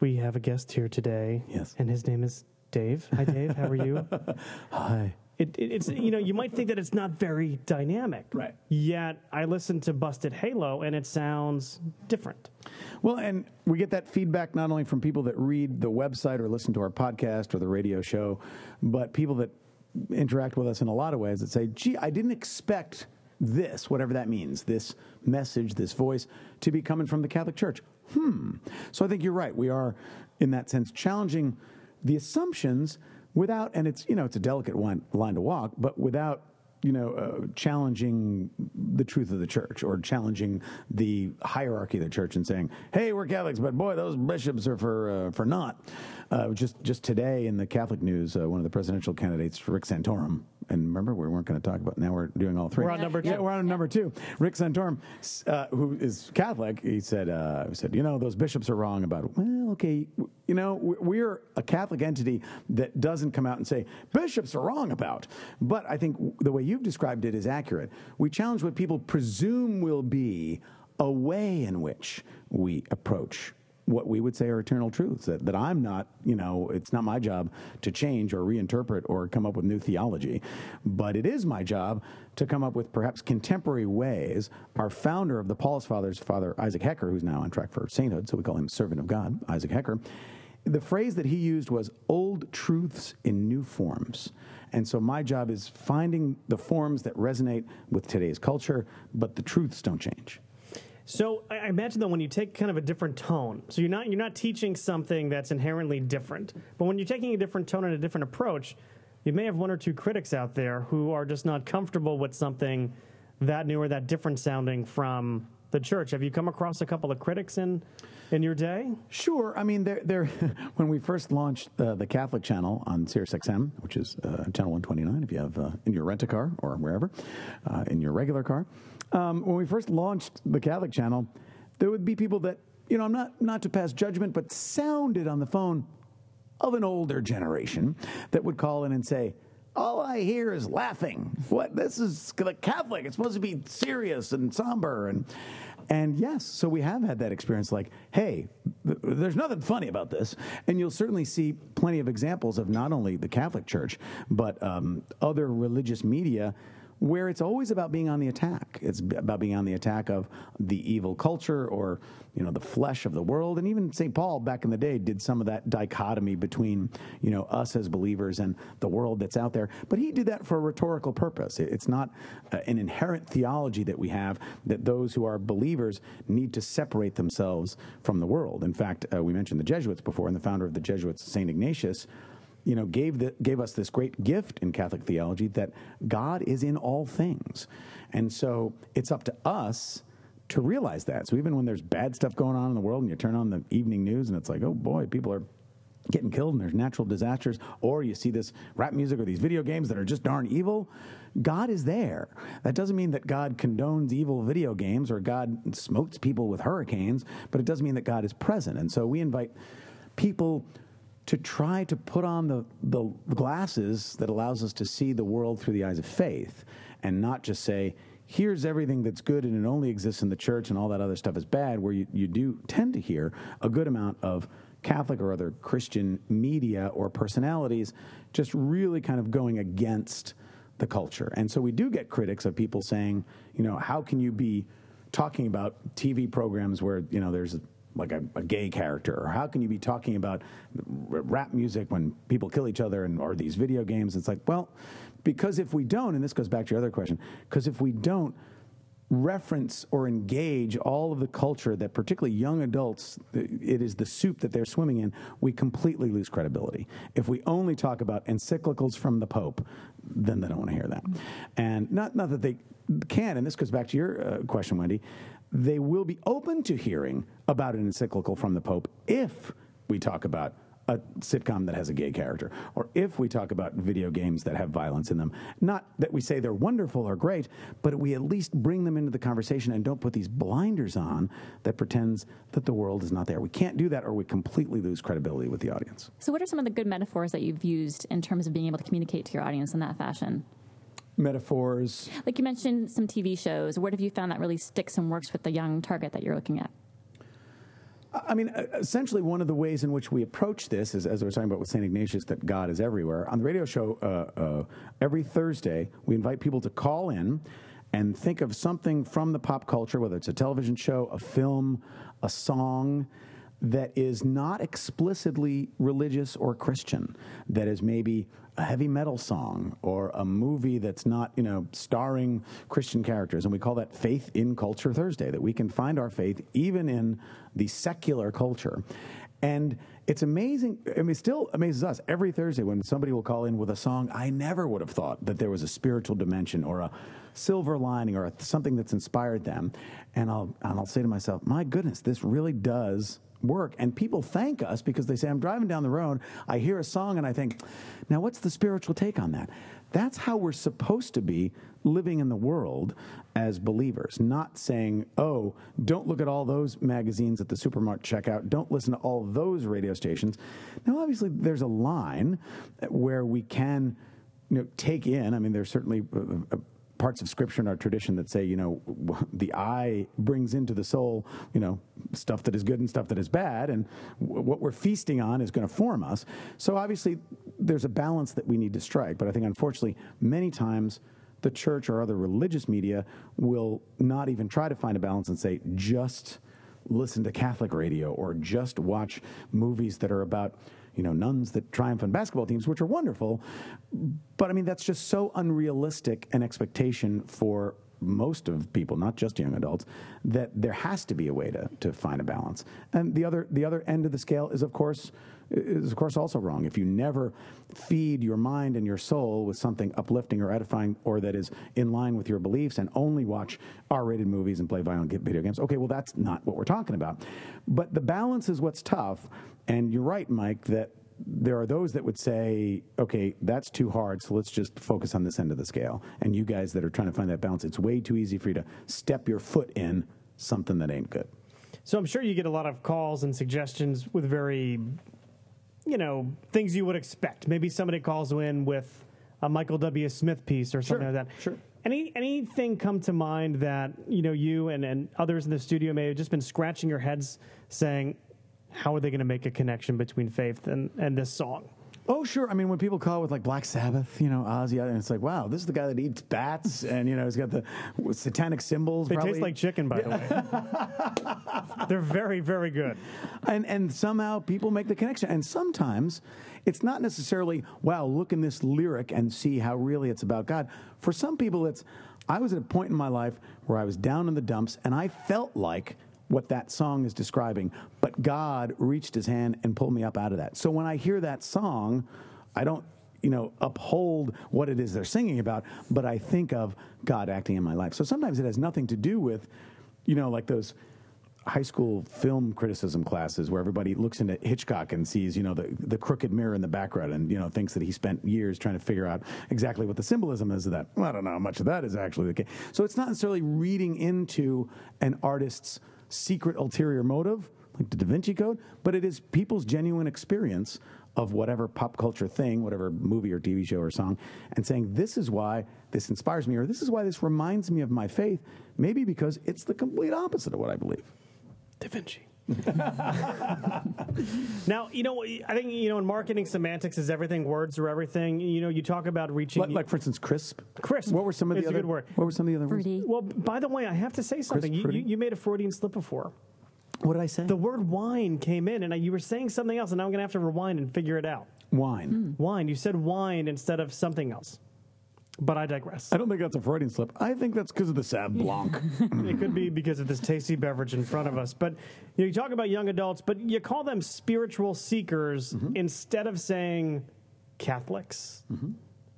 We have a guest here today. Yes. And his name is Dave. Hi, Dave. How are you? Hi. It, it, it's you know you might think that it's not very dynamic, Right. Yet I listened to Busted Halo and it sounds different. Well, and we get that feedback not only from people that read the website or listen to our podcast or the radio show, but people that interact with us in a lot of ways that say, gee, I didn't expect this, whatever that means, this message, this voice, to be coming from the Catholic Church. Hmm. So I think you're right. We are, in that sense, challenging the assumptions without, and it's, you know, it's a delicate line, line to walk, but without you know, uh, challenging the truth of the church or challenging the hierarchy of the church and saying, "Hey, we're Catholics, but boy, those bishops are for uh, for not." Uh, just just today in the Catholic news, uh, one of the presidential candidates, Rick Santorum, and remember we weren't going to talk about. Now we're doing all three. We're on number two. Yeah, we're on number two. Rick Santorum, uh, who is Catholic, he said, uh, said, you know, those bishops are wrong about it. Well, okay, you know, we're a Catholic entity that doesn't come out and say bishops are wrong about. But I think the way you've described it is accurate. We challenge what people presume will be a way in which we approach what we would say are eternal truths that, that I'm not, you know, it's not my job to change or reinterpret or come up with new theology, but it is my job to come up with perhaps contemporary ways. Our founder of the Paulist Fathers, Father Isaac Hecker, who's now on track for sainthood, so we call him servant of God, Isaac Hecker. The phrase that he used was old truths in new forms. And so my job is finding the forms that resonate with today's culture, but the truths don't change. So I imagine though when you take kind of a different tone, so you're not you're not teaching something that's inherently different, but when you're taking a different tone and a different approach, you may have one or two critics out there who are just not comfortable with something that new or that different sounding from the church. Have you come across a couple of critics in in your day? Sure. I mean, they're, they're, when we first launched uh, the Catholic channel on Sirius XM, which is uh, channel 129, if you have uh, in your rent a car or wherever, uh, in your regular car, um, when we first launched the Catholic channel, there would be people that, you know, I'm not, not to pass judgment, but sounded on the phone of an older generation that would call in and say, all I hear is laughing. What this is the Catholic. It's supposed to be serious and somber and and yes, so we have had that experience. Like, hey, th- there's nothing funny about this, and you'll certainly see plenty of examples of not only the Catholic Church but um, other religious media where it's always about being on the attack. It's about being on the attack of the evil culture or you know the flesh of the world. And even St. Paul back in the day did some of that dichotomy between you know us as believers and the world that's out there. But he did that for a rhetorical purpose. It's not uh, an inherent theology that we have that those who are believers need to separate themselves from the world. In fact, uh, we mentioned the Jesuits before, and the founder of the Jesuits, Saint Ignatius you know, gave, the, gave us this great gift in Catholic theology that God is in all things. And so it's up to us to realize that. So even when there's bad stuff going on in the world and you turn on the evening news and it's like, oh boy, people are getting killed and there's natural disasters, or you see this rap music or these video games that are just darn evil, God is there. That doesn't mean that God condones evil video games or God smokes people with hurricanes, but it does mean that God is present. And so we invite people to try to put on the, the glasses that allows us to see the world through the eyes of faith and not just say, here's everything that's good and it only exists in the church and all that other stuff is bad, where you, you do tend to hear a good amount of Catholic or other Christian media or personalities just really kind of going against the culture. And so we do get critics of people saying, you know, how can you be talking about TV programs where, you know, there's like a, a gay character? Or how can you be talking about rap music when people kill each other and or these video games? It's like, well, because if we don't, and this goes back to your other question, because if we don't reference or engage all of the culture that particularly young adults it is the soup that they're swimming in we completely lose credibility if we only talk about encyclicals from the pope then they don't want to hear that and not not that they can and this goes back to your uh, question wendy they will be open to hearing about an encyclical from the pope if we talk about a sitcom that has a gay character, or if we talk about video games that have violence in them. Not that we say they're wonderful or great, but we at least bring them into the conversation and don't put these blinders on that pretends that the world is not there. We can't do that, or we completely lose credibility with the audience. So, what are some of the good metaphors that you've used in terms of being able to communicate to your audience in that fashion? Metaphors. Like you mentioned some TV shows. What have you found that really sticks and works with the young target that you're looking at? I mean, essentially, one of the ways in which we approach this is, as I was talking about with St. Ignatius, that God is everywhere. On the radio show, uh, uh, every Thursday, we invite people to call in and think of something from the pop culture, whether it's a television show, a film, a song, that is not explicitly religious or Christian, that is maybe a heavy metal song or a movie that's not, you know, starring Christian characters. And we call that Faith in Culture Thursday, that we can find our faith even in the secular culture. And it's amazing. I mean, it still amazes us every Thursday when somebody will call in with a song I never would have thought that there was a spiritual dimension or a silver lining or a, something that's inspired them. And I'll, and I'll say to myself, my goodness, this really does work. And people thank us because they say, I'm driving down the road, I hear a song, and I think, now what's the spiritual take on that? That's how we're supposed to be living in the world as believers, not saying, oh, don't look at all those magazines at the supermarket checkout, don't listen to all those radio stations. Now, obviously, there's a line where we can you know, take in, I mean, there's certainly. Uh, uh parts of scripture in our tradition that say, you know, the eye brings into the soul, you know, stuff that is good and stuff that is bad, and w- what we're feasting on is going to form us. So obviously, there's a balance that we need to strike. But I think, unfortunately, many times the church or other religious media will not even try to find a balance and say, just listen to Catholic radio or just watch movies that are about you know, nuns that triumph on basketball teams, which are wonderful. But I mean, that's just so unrealistic an expectation for most of people, not just young adults, that there has to be a way to, to find a balance. And the other the other end of the scale is of course is of course also wrong. If you never feed your mind and your soul with something uplifting or edifying or that is in line with your beliefs and only watch R-rated movies and play violent video games, okay, well that's not what we're talking about. But the balance is what's tough. And you're right, Mike, that there are those that would say, okay, that's too hard, so let's just focus on this end of the scale. And you guys that are trying to find that balance, it's way too easy for you to step your foot in something that ain't good. So I'm sure you get a lot of calls and suggestions with very, you know, things you would expect. Maybe somebody calls in with a Michael W. Smith piece or something sure, like that. Sure. Any anything come to mind that you know you and, and others in the studio may have just been scratching your heads, saying, how are they going to make a connection between faith and, and this song? Oh, sure. I mean, when people call with like Black Sabbath, you know, Ozzy, and it's like, wow, this is the guy that eats bats, and you know, he's got the satanic symbols. They probably. taste like chicken, by the way. They're very, very good. And and somehow people make the connection, and sometimes it's not necessarily, wow, look in this lyric and see how really it's about God. For some people, it's, I was at a point in my life where I was down in the dumps, and I felt like what that song is describing. But God reached his hand and pulled me up out of that. So when I hear that song, I don't, you know, uphold what it is they're singing about, but I think of God acting in my life. So sometimes it has nothing to do with, you know, like those high school film criticism classes where everybody looks into Hitchcock and sees, you know, the, the crooked mirror in the background and, you know, thinks that he spent years trying to figure out exactly what the symbolism is of that. Well, I don't know how much of that is actually the case. So it's not necessarily reading into an artist's secret ulterior motive, like the Da Vinci Code, but it is people's genuine experience of whatever pop culture thing, whatever movie or TV show or song, and saying, This is why this inspires me, or this is why this reminds me of my faith, maybe because it's the complete opposite of what I believe. Da Vinci. now, you know, I think, you know, in marketing, semantics is everything, words are everything. You know, you talk about reaching. Like, like for instance, crisp. Crisp. What were some of the other a good word. What were some of the other Fruity. words? Well, by the way, I have to say something. You, you, you made a Freudian slip before. What did I say? The word wine came in, and I, you were saying something else, and now I'm going to have to rewind and figure it out. Wine. Wine. You said wine instead of something else. But I digress. I don't think that's a Freudian slip. I think that's because of the Sauv Blanc. it could be because of this tasty beverage in front of us. But you, know, you talk about young adults, but you call them spiritual seekers instead of saying Catholics.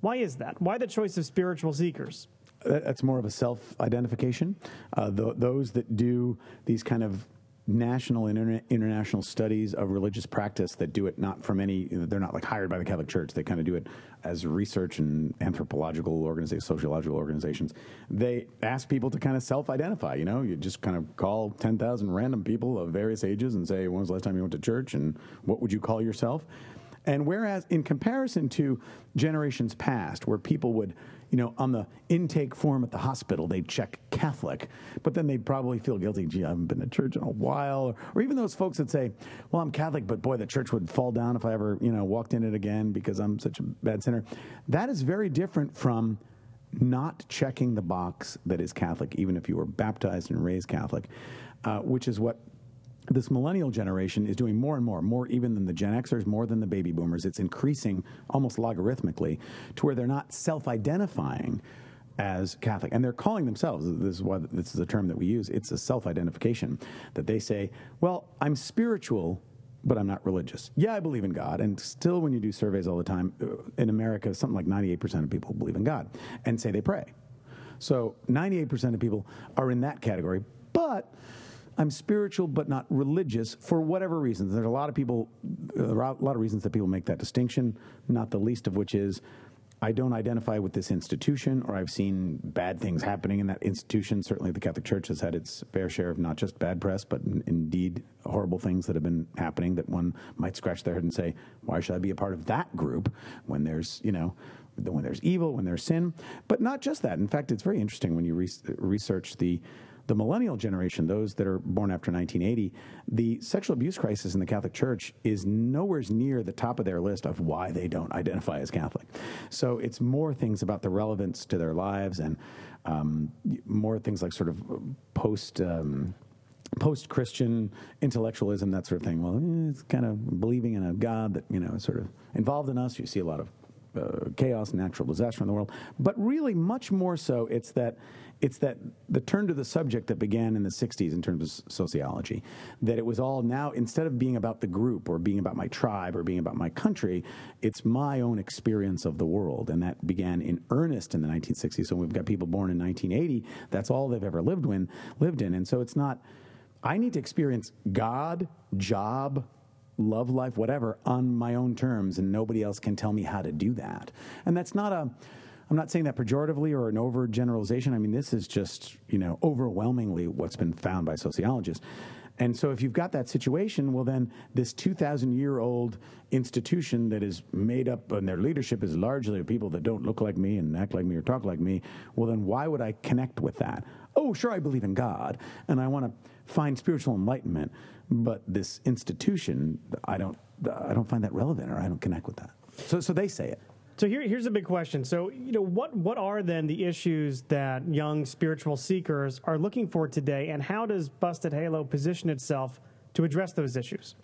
Why is that? Why the choice of spiritual seekers? That's more of a self-identification. Uh, th- those that do these kind of national and interna- international studies of religious practice that do it not from any, they're not like hired by the Catholic Church. They kind of do it as research and anthropological organizations, sociological organizations. They ask people to kind of self-identify. You know, you just kind of call ten thousand random people of various ages and say, "When was the last time you went to church?" and "What would you call yourself?" And whereas, in comparison to generations past, where people would you know, on the intake form at the hospital, they'd check Catholic, but then they'd probably feel guilty. Gee, I haven't been to church in a while. Or, or even those folks that say, well, I'm Catholic, but boy, the church would fall down if I ever, you know, walked in it again because I'm such a bad sinner. That is very different from not checking the box that is Catholic, even if you were baptized and raised Catholic, uh, which is what this millennial generation is doing more and more, more even than the Gen Xers, more than the baby boomers. It's increasing almost logarithmically to where they're not self identifying as Catholic. And they're calling themselves, this is why this is a term that we use, it's a self identification, that they say, well, I'm spiritual. But I'm not religious. Yeah, I believe in God. And still, when you do surveys all the time, uh, in America, something like 98% of people believe in God and say they pray. So 98% of people are in that category. But I'm spiritual but not religious for whatever reasons. There's a lot of people, a lot of reasons that people make that distinction, not the least of which is I don't identify with this institution or I've seen bad things happening in that institution. Certainly the Catholic Church has had its fair share of not just bad press, but in, indeed horrible things that have been happening that one might scratch their head and say, why should I be a part of that group when there's, you know, when there's evil, when there's sin? But not just that. In fact, it's very interesting when you re- research the the millennial generation, those that are born after 1980, the sexual abuse crisis in the Catholic Church is nowhere near the top of their list of why they don't identify as Catholic. So it's more things about the relevance to their lives and um, more things like sort of post. Um, post Christian intellectualism, that sort of thing. Well, it's kind of believing in a God that, you know, is sort of involved in us. You see a lot of uh, chaos, natural disaster in the world. But really, much more so, it's that it's that the turn to the subject that began in the 60s in terms of sociology that it was all now instead of being about the group or being about my tribe or being about my country it's my own experience of the world. And that began in earnest in the 1960s so we've got people born in 1980 that's all they've ever lived in lived in. And so it's not i need to experience god job love life whatever on my own terms and nobody else can tell me how to do that. And that's not a I'm not saying that pejoratively or an overgeneralization. I mean, this is just, you know, overwhelmingly what's been found by sociologists. And so, if you've got that situation, well, then this 2,000 year old institution that is made up and their leadership is largely of people that don't look like me and act like me or talk like me, well, then why would I connect with that? Oh, sure, I believe in God and I want to find spiritual enlightenment, but this institution, I don't, I don't find that relevant or I don't connect with that. So, so they say it. So here, here's a big question. So, you know, what what are then the issues that young spiritual seekers are looking for today, and how does Busted Halo position itself to address those issues?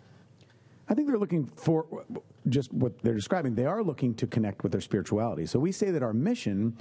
I think they're looking for just what they're describing. They are looking to connect with their spirituality. So we say that our mission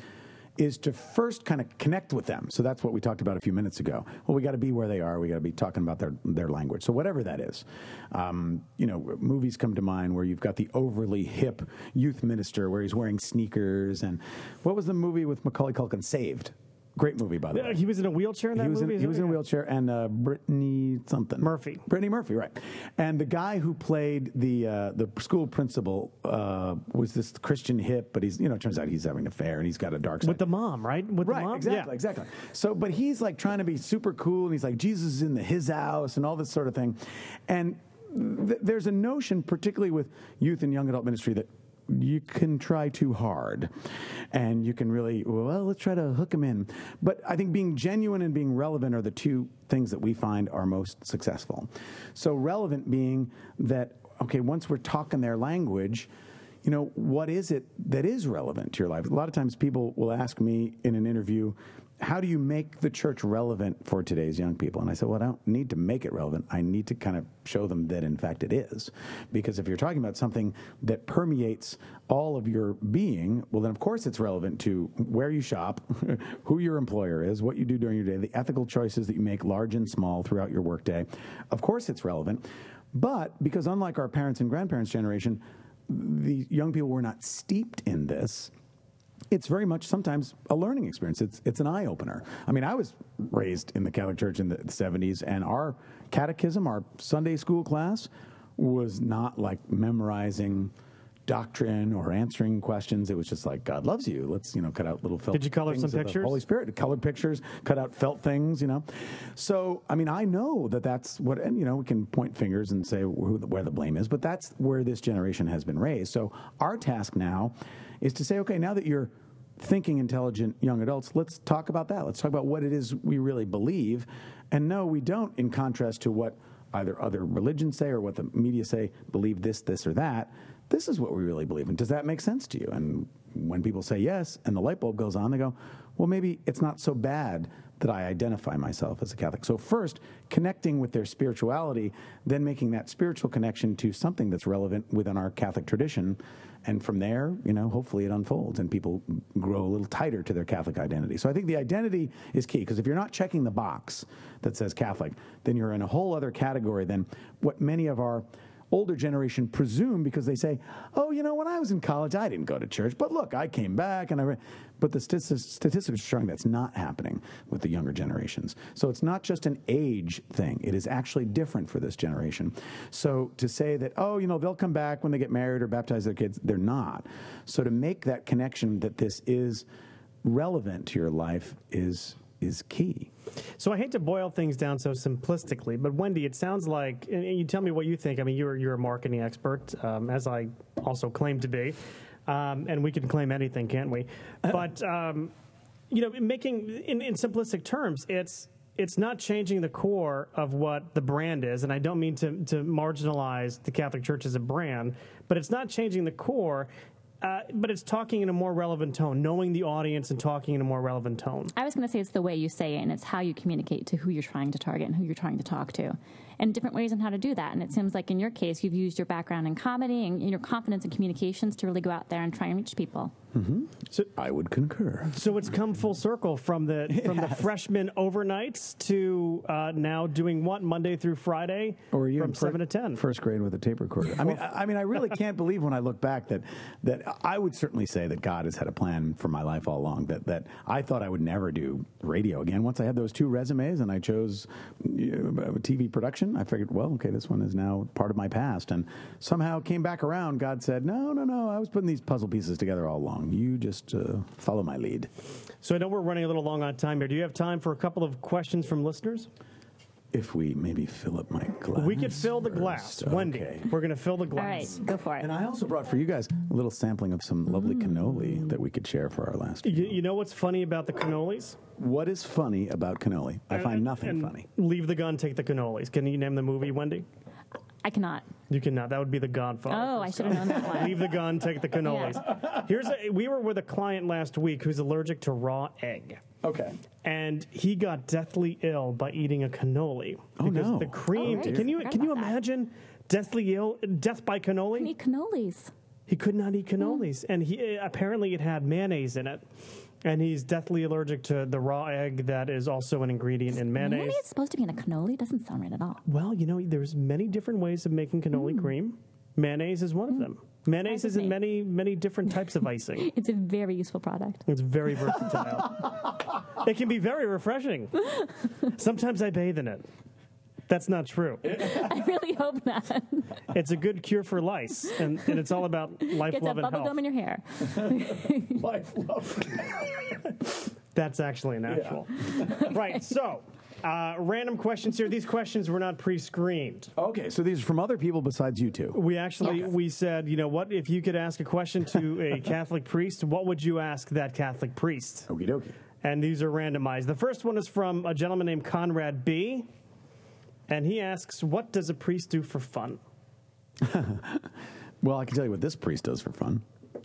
is to first kind of connect with them. So that's what we talked about a few minutes ago. Well, we got to be where they are. We got to be talking about their their language. So whatever that is, um, you know, movies come to mind where you've got the overly hip youth minister where he's wearing sneakers. And what was the movie with Macaulay Culkin? Saved. Great movie, by the way. He was in a wheelchair in that he was movie. In, he was in a wheelchair, and uh, Brittany something Murphy. Brittany Murphy, right? And the guy who played the uh, the school principal uh, was this Christian hip, but he's you know it turns out he's having an affair and he's got a dark side with the mom, right? With right, the mom, exactly, yeah. exactly. So, but he's like trying to be super cool, and he's like Jesus is in the his house and all this sort of thing, and th- there's a notion, particularly with youth and young adult ministry, that you can try too hard and you can really well let's try to hook them in. But i think being genuine and being relevant are the two things that we find are most successful. So relevant being that okay once we're talking their language you know what is it that is relevant to your life? A lot of times people will ask me in an interview how do you make the church relevant for today's young people? And I said, well, I don't need to make it relevant. I need to kind of show them that, in fact, it is. Because if you're talking about something that permeates all of your being, well, then of course it's relevant to where you shop, who your employer is, what you do during your day, the ethical choices that you make, large and small, throughout your workday. Of course it's relevant. But because unlike our parents' and grandparents' generation, the young people were not steeped in this it's very much sometimes a learning experience. It's it's an eye opener. I mean, I was raised in the Catholic Church in the 70s, and our catechism, our Sunday school class, was not like memorizing doctrine or answering questions. It was just like God loves you. Let's you know cut out little felt. Did you color some pictures? Holy Spirit, colored pictures, cut out felt things. You know, so I mean, I know that that's what, and you know, we can point fingers and say who, where the blame is, but that's where this generation has been raised. So our task now is to say, okay, now that you're thinking, intelligent young adults, let's talk about that. Let's talk about what it is we really believe. And no, we don't, in contrast to what either other religions say or what the media say, believe this, this, or that. This is what we really believe. And does that make sense to you? And when people say yes and the light bulb goes on, they go, well, maybe it's not so bad that I identify myself as a Catholic. So, first, connecting with their spirituality, then making that spiritual connection to something that's relevant within our Catholic tradition. And from there, you know, hopefully it unfolds and people grow a little tighter to their Catholic identity. So I think the identity is key because if you're not checking the box that says Catholic, then you're in a whole other category than what many of our older generation presume because they say, "Oh, you know, when I was in college, I didn't go to church, but look, I came back and I." Re-. But the statistics, statistics are showing that's not happening with the younger generations. So it's not just an age thing; it is actually different for this generation. So to say that, oh, you know, they'll come back when they get married or baptize their kids, they're not. So to make that connection that this is relevant to your life is is key. So I hate to boil things down so simplistically, but Wendy, it sounds like, and you tell me what you think. I mean, you're you're a marketing expert, um, as I also claim to be, um, and we can claim anything, can't we? But um, you know, making in, in simplistic terms, it's it's not changing the core of what the brand is, and I don't mean to to marginalize the Catholic Church as a brand, but it's not changing the core. Uh, but it's talking in a more relevant tone, knowing the audience and talking in a more relevant tone. I was going to say it's the way you say it, and it's how you communicate to who you're trying to target and who you're trying to talk to, and different ways on how to do that. And it seems like in your case, you've used your background in comedy and your confidence in communications to really go out there and try and reach people. So I would concur. So it's come full circle from the from the freshman overnights to uh, now doing what Monday through Friday Or you from in seven to ten. First grade with a tape recorder. I mean, I, I mean, I really can't believe when I look back that that I would certainly say that God has had a plan for my life all along. That that I thought I would never do radio again. Once I had those two resumes and I chose you know, TV production, I figured, well, okay, this one is now part of my past. And somehow came back around. God said, no, no, no. I was putting these puzzle pieces together all along. You just uh, follow my lead. So I know we're running a little long on time here. Do you have time for a couple of questions from listeners? If we maybe fill up my glass. We could fill the glass, first. Wendy. Okay. We're going to fill the glass. All right, glass. go for it. And I also brought for you guys a little sampling of some lovely mm. cannoli that we could share for our last. You, you know what's funny about the cannolis? What is funny about cannoli? I find nothing And funny. Leave the gun, take the cannolis. Can you name the movie, Wendy? I cannot. You cannot. That would be The Godfather. Oh, I should have known that one. Leave the gun, take the cannolis. Here's a, we were with a client last week who's allergic to raw egg. Okay. and he got deathly ill by eating a cannoli. Oh, because no. The cream. Oh, dear. can you can you about that. imagine deathly ill, death by cannoli? Can Eat cannolis. He could not eat cannolis, Hmm. and he eh, apparently it had mayonnaise in it. And he's deathly allergic to the raw egg that is also an ingredient in mayonnaise. Mayonnaise is supposed to be in a cannoli. Doesn't sound right at all. Well, you know, there's many different ways of making cannoli mm. cream. Mayonnaise is one of mm. them. Mayonnaise is in many many different types of icing. It's a very useful product. It's very versatile. it can be very refreshing. Sometimes I bathe in it. That's not true. I really hope not. It's a good cure for lice, and, and it's all about life, Get love, that and bubble health. gum in your hair. Life, love. That's actually natural. right. So, uh, random questions here. These questions were not pre-screened. Okay, so these are from other people besides you two. We actually we said, you know what? If you could ask a question to a Catholic priest, what would you ask that Catholic priest? Okie dokie. And these are randomized. The first one is from a gentleman named Conrad B. And he asks, What does a priest do for fun? Well, I can tell you what this priest does for fun.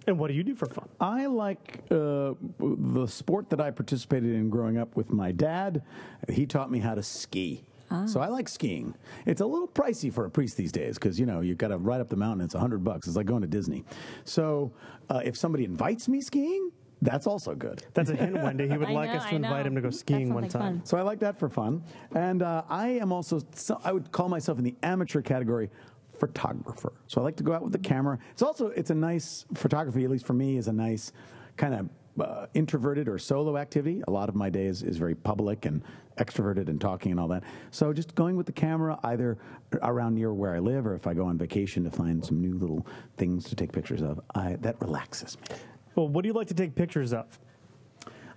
And what do you do for fun? I like uh, the sport that I participated in growing up with my dad. He taught me how to ski. So I like skiing. It's a little pricey for a priest these days because you know you've got to ride up the mountain. It's a hundred bucks. It's like going to Disney. So uh, if somebody invites me skiing, that's also good. That's a hint, Wendy. He would I like know, us to I invite know. him to go skiing one time. fun. So I like that for fun. And uh, I am also, so I would call myself in the amateur category photographer. So I like to go out with the camera. It's also, it's a nice, photography, at least for me, is a nice kind of uh, introverted or solo activity. A lot of my days is, is very public and extroverted and talking and all that. So just going with the camera either around near where I live or if I go on vacation to find some new little things to take pictures of, I, that relaxes me. Well, what do you like to take pictures of?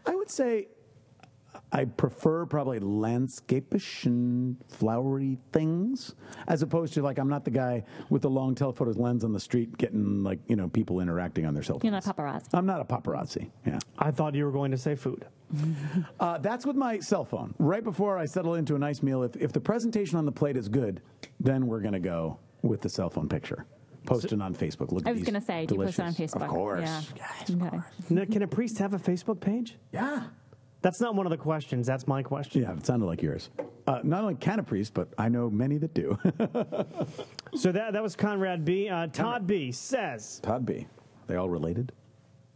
I would say I prefer probably landscapish and flowery things, as opposed to like I'm not the guy with the long telephoto lens on the street getting like you know people interacting on their cell phones. You're not a paparazzi. I'm not a paparazzi. Yeah. I thought you were going to say food. Uh, that's with my cell phone. Right before I settle into a nice meal, if, if the presentation on the plate is good, then we're going to go with the cell phone picture. Post it on Facebook. Look I at was these going to say, do you post it on Facebook? Of course. Yeah. Yes, of Okay. course. Now, Can a priest have a Facebook page? Yeah. That's not one of the questions. That's my question. Yeah, it sounded like yours. Uh, not only can a priest, but I know many that do. So that that was Conrad B. Uh, Todd B. says Todd B. They all related?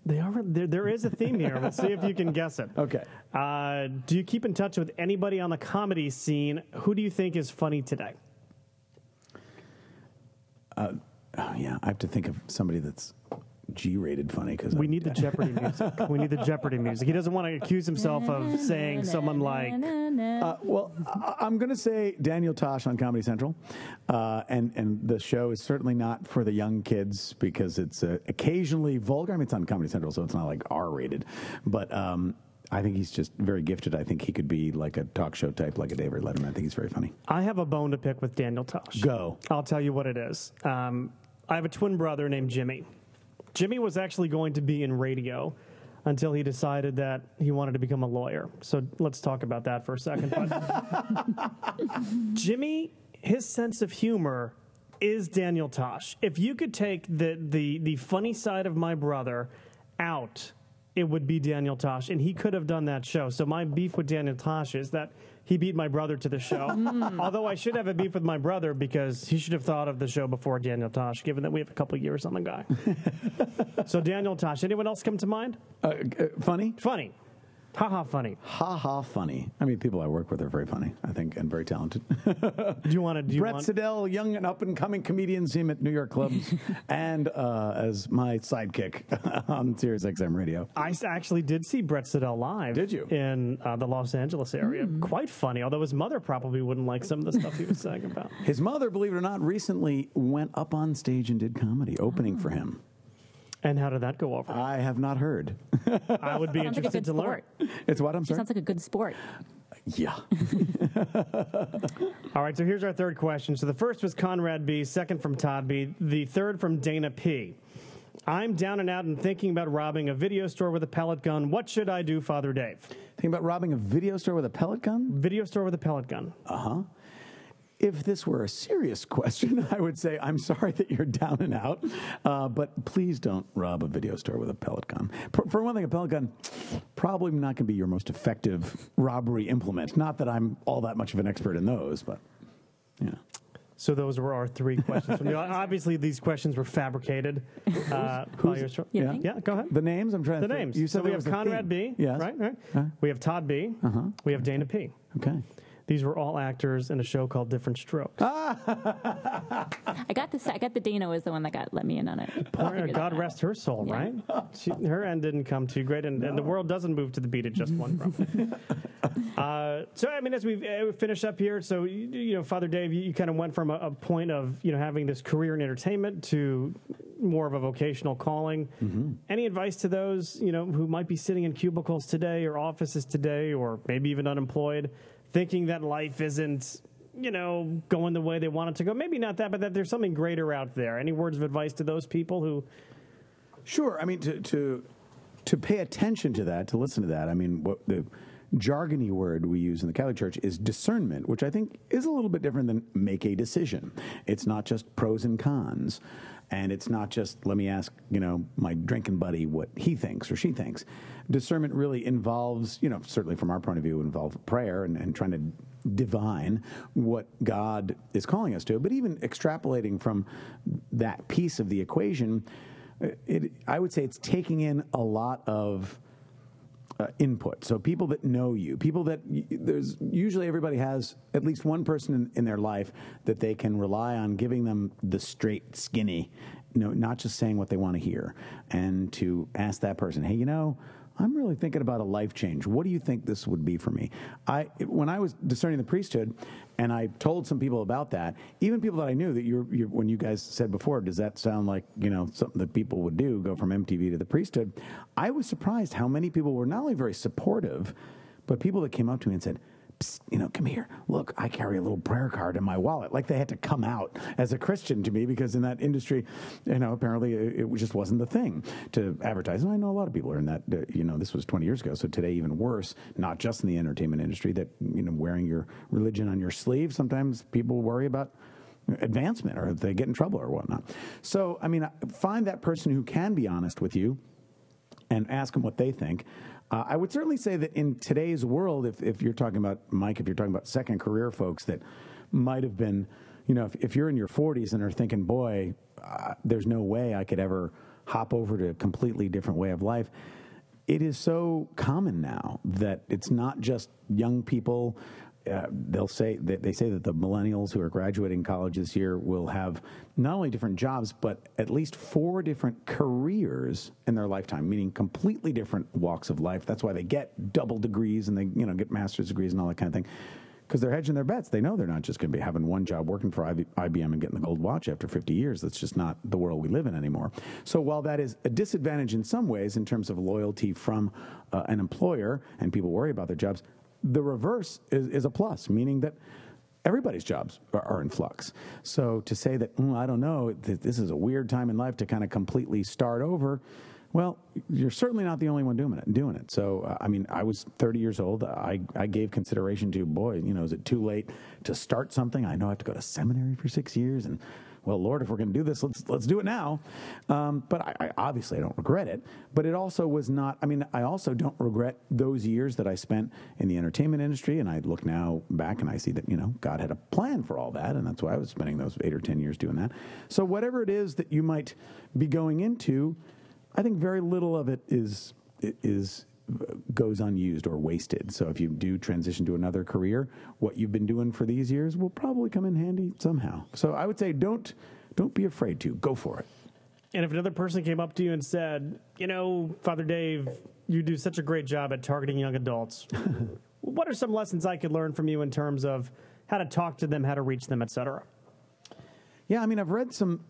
they are there. There is a theme here. Let's see if you can guess it. Okay. Uh, do you keep in touch with anybody on the comedy scene? Who do you think is funny today? Oh, yeah, I have to think of somebody that's G-rated funny because We need the Jeopardy music. We need the Jeopardy music. He doesn't want to accuse himself of saying someone like. Uh, well, I- I'm going to say Daniel Tosh on Comedy Central, uh, and and the show is certainly not for the young kids because it's uh, occasionally vulgar. I mean, it's on Comedy Central, so it's not like R-rated, but. Um, I think he's just very gifted. I think he could be like a talk show type, like a David Letterman. I think he's very funny. I have a bone to pick with Daniel Tosh. Go. I'll tell you what it is. Um, I have a twin brother named Jimmy. Jimmy was actually going to be in radio until he decided that he wanted to become a lawyer. So let's talk about that for a second. But Jimmy, his sense of humor is Daniel Tosh. If you could take the, the, the funny side of my brother out, it would be Daniel Tosh, and he could have done that show. So my beef with Daniel Tosh is that he beat my brother to the show. Although I should have a beef with my brother because he should have thought of the show before Daniel Tosh, given that we have a couple years on the guy. so Daniel Tosh. Anyone else come to mind? Uh, uh, funny? Funny. Ha ha funny. Ha ha funny. I mean, people I work with are very funny, I think, and very talented. Do you want to do Brett want, Siddell, young and up and coming comedian, see him at New York clubs, and uh, as my sidekick on Sirius XM radio. I actually did see Brett Siddell live. Did you? In uh, the Los Angeles area. Quite funny, although his mother probably wouldn't like some of the stuff he was saying about. His mother, believe it or not, recently went up on stage and did comedy, opening for him. And how did that go over? I have not heard. I would be Sounds like a interested good to learn. It's what I'm She sorry. sounds like a good sport. Yeah. All right, so here's our third question. So the first was Conrad B, second from Todd B, the third from Dana P. I'm down and out and thinking about robbing a video store with a pellet gun. What should I do, Father Dave? Think about robbing a video store with a pellet gun? Video store with a pellet gun. Uh-huh. If this were a serious question, I would say, I'm sorry that you're down and out, uh, but please don't rob a video store with a pellet gun. For, for one thing, a pellet gun probably not going to be your most effective robbery implement. Not that I'm all that much of an expert in those, but yeah. So those were our three questions. From you. Obviously, these questions were fabricated. Uh, by your stro- You Yeah. think? yeah, go ahead. The names, I'm trying The to think. names. You said so we have Conrad theme. B. Yes. Right, right. Uh, We have Todd B. Uh-huh. We have Dana P. Okay. These were all actors in a show called Diff'rent Strokes. I got this. I got the Dana was the one that got let me in on it. Poor- God rest her soul, Yeah. right? She, her end didn't come too great, and, and the world doesn't move to the beat of just one drum. uh, so, I mean, as we uh, finish up here, so you, you know, Father Dave, you, you kind of went from a, a point of you know having this career in entertainment to more of a vocational calling. Any advice to those you know who might be sitting in cubicles today, or offices today, or maybe even unemployed, thinking that life isn't you know, going the way they want it to go. Maybe not that, but that there's something greater out there. Any words of advice to those people who Sure. I mean, to, to to pay attention to that, to listen to that. I mean, what the jargony word we use in the Catholic Church is discernment, which I think is a little bit different than make a decision. It's not just pros and cons, and it's not just let me ask, you know, my drinking buddy what he thinks or she thinks. Discernment really involves, you know, certainly from our point of view, involve prayer and, and trying to divine what God is calling us to. But even extrapolating from that piece of the equation, it, I would say it's taking in a lot of uh, input. So people that know you, people that y- there's usually everybody has at least one person in, in their life that they can rely on giving them the straight skinny, not just saying what they want to hear, and to ask that person, hey, you know. I'm really thinking about a life change. What do you think this would be for me? I when I was discerning the priesthood, and I told some people about that, even people that I knew that you're, you when you guys said before, does that sound like you know something that people would do, go from MTV to the priesthood? I was surprised how many people were not only very supportive, but people that came up to me and said, you know, come here. Look, I carry a little prayer card in my wallet. Like they had to come out as a Christian to me because in that industry, you know, apparently it, just wasn't the thing to advertise. And I know a lot of people are in that. Uh, you know, this was 20 years ago, so today even worse. Not just in the entertainment industry that you know wearing your religion on your sleeve. Sometimes people worry about advancement or they get in trouble or whatnot. So, I mean, find that person who can be honest with you and ask them what they think. Uh, I would certainly say that in today's world, if, if you're talking about, Mike, if you're talking about second career folks that might have been, you know, if, if you're in your 40s and are thinking, boy, uh, there's no way I could ever hop over to a completely different way of life. It is so common now that it's not just young people uh, they'll say that they say that the millennials who are graduating college this year will have not only different jobs but at least four different careers in their lifetime meaning completely different walks of life. That's why they get double degrees and they you know get master's degrees and all that kind of thing because they're hedging their bets. They know they're not just going to be having one job working for IBM and getting the gold watch after 50 years. That's just not the world we live in anymore. So while that is a disadvantage in some ways in terms of loyalty from uh, an employer and people worry about their jobs the reverse is, is a plus, meaning that everybody's jobs are, in flux. So to say that, mm, I don't know, th- this is a weird time in life to kind of completely start over, well, you're certainly not the only one doing it. Doing it. So, uh, I mean, I was 30 years old. I, I gave consideration to, boy, you know, is it too late to start something? I know I have to go to seminary for six years and well, Lord, if we're going to do this, let's let's do it now. Um, but I, I, obviously I don't regret it. But it also was not. I mean, I also don't regret those years that I spent in the entertainment industry. And I look now back and I see that you know God had a plan for all that, and that's why I was spending those eight or ten years doing that. So whatever it is that you might be going into, I think very little of it is is goes unused or wasted. So if you do transition to another career, what you've been doing for these years will probably come in handy somehow. So I would say don't don't be afraid to go for it. And if another person came up to you and said, "You know, Father Dave, you do such a great job at targeting young adults. what are some lessons I could learn from you in terms of how to talk to them, how to reach them, etc.?" Yeah, I mean, I've read some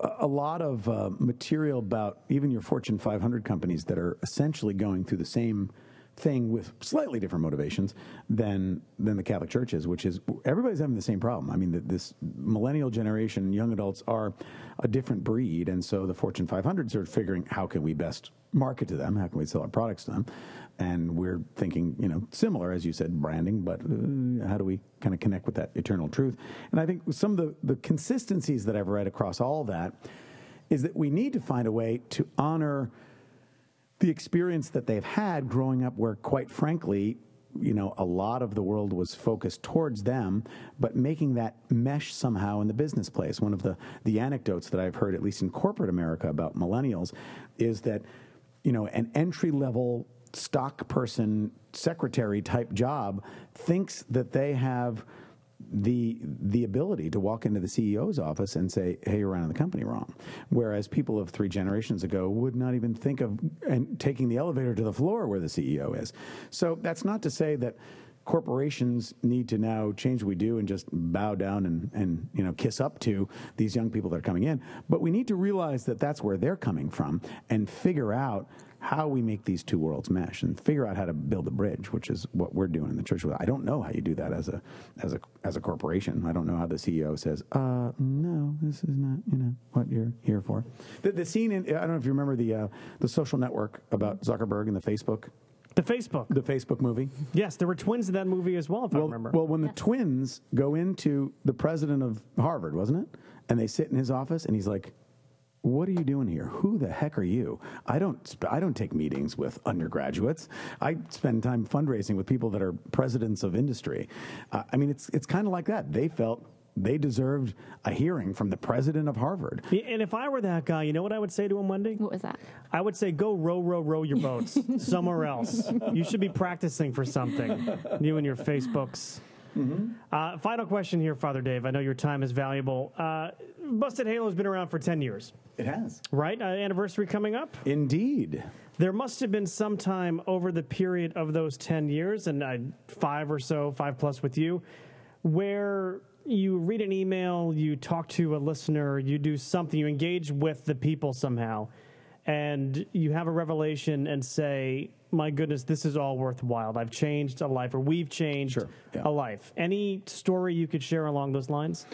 a lot of uh, material about even your Fortune 500 companies that are essentially going through the same thing with slightly different motivations than than the Catholic Church is, which is everybody's having the same problem. I mean, the, this millennial generation, young adults are a different breed, and so the Fortune 500s are figuring how can we best market to them, how can we sell our products to them, and we're thinking, you know, similar as you said, branding, but uh, how do we kind of connect with that eternal truth? And I think some of the the consistencies that I've read across all that is that we need to find a way to honor the experience that they've had growing up where quite frankly you know a lot of the world was focused towards them but making that mesh somehow in the business place one of the the anecdotes that i've heard at least in corporate america about millennials is that you know an entry level stock person secretary type job thinks that they have the the ability to walk into the CEO's office and say, "Hey, you're running the company wrong," whereas people of three generations ago would not even think of and taking the elevator to the floor where the CEO is. So that's not to say that corporations need to now change what we do and just bow down and, and you know kiss up to these young people that are coming in but we need to realize that that's where they're coming from and figure out how we make these two worlds mesh and figure out how to build a bridge, which is what we're doing in the church. I don't know how you do that as a as a as a corporation. I don't know how the CEO says, "Uh, no, this is not you know what you're here for." The, the scene in I don't know if you remember the uh, the social network about Zuckerberg and the Facebook. The Facebook. The Facebook movie. Yes, there were twins in that movie as well, if well, I remember. Well, when yes. the twins go into the president of Harvard, wasn't it? And they sit in his office, and he's like, what are you doing here? Who the heck are you? I don't sp- I don't take meetings with undergraduates. I spend time fundraising with people that are presidents of industry. Uh, I mean, it's it's kind of like that. They felt they deserved a hearing from the president of Harvard. Yeah, and if I were that guy, you know what I would say to him Wendy? What was that? I would say, go row, row, row your boats somewhere else. You should be practicing for something. You and your Facebooks. Mm-hmm. Uh, final question here, Father Dave. I know your time is valuable. Uh, Busted Halo has been around for 10 years, It has. right? Uh, anniversary coming up. Indeed. There must have been some time over the period of those 10 years, and uh, five or so, five plus with you, where you read an email, you talk to a listener, you do something, you engage with the people somehow, and you have a revelation and say, my goodness, this is all worthwhile. I've changed a life, or we've changed Sure, yeah. a life. Any story you could share along those lines?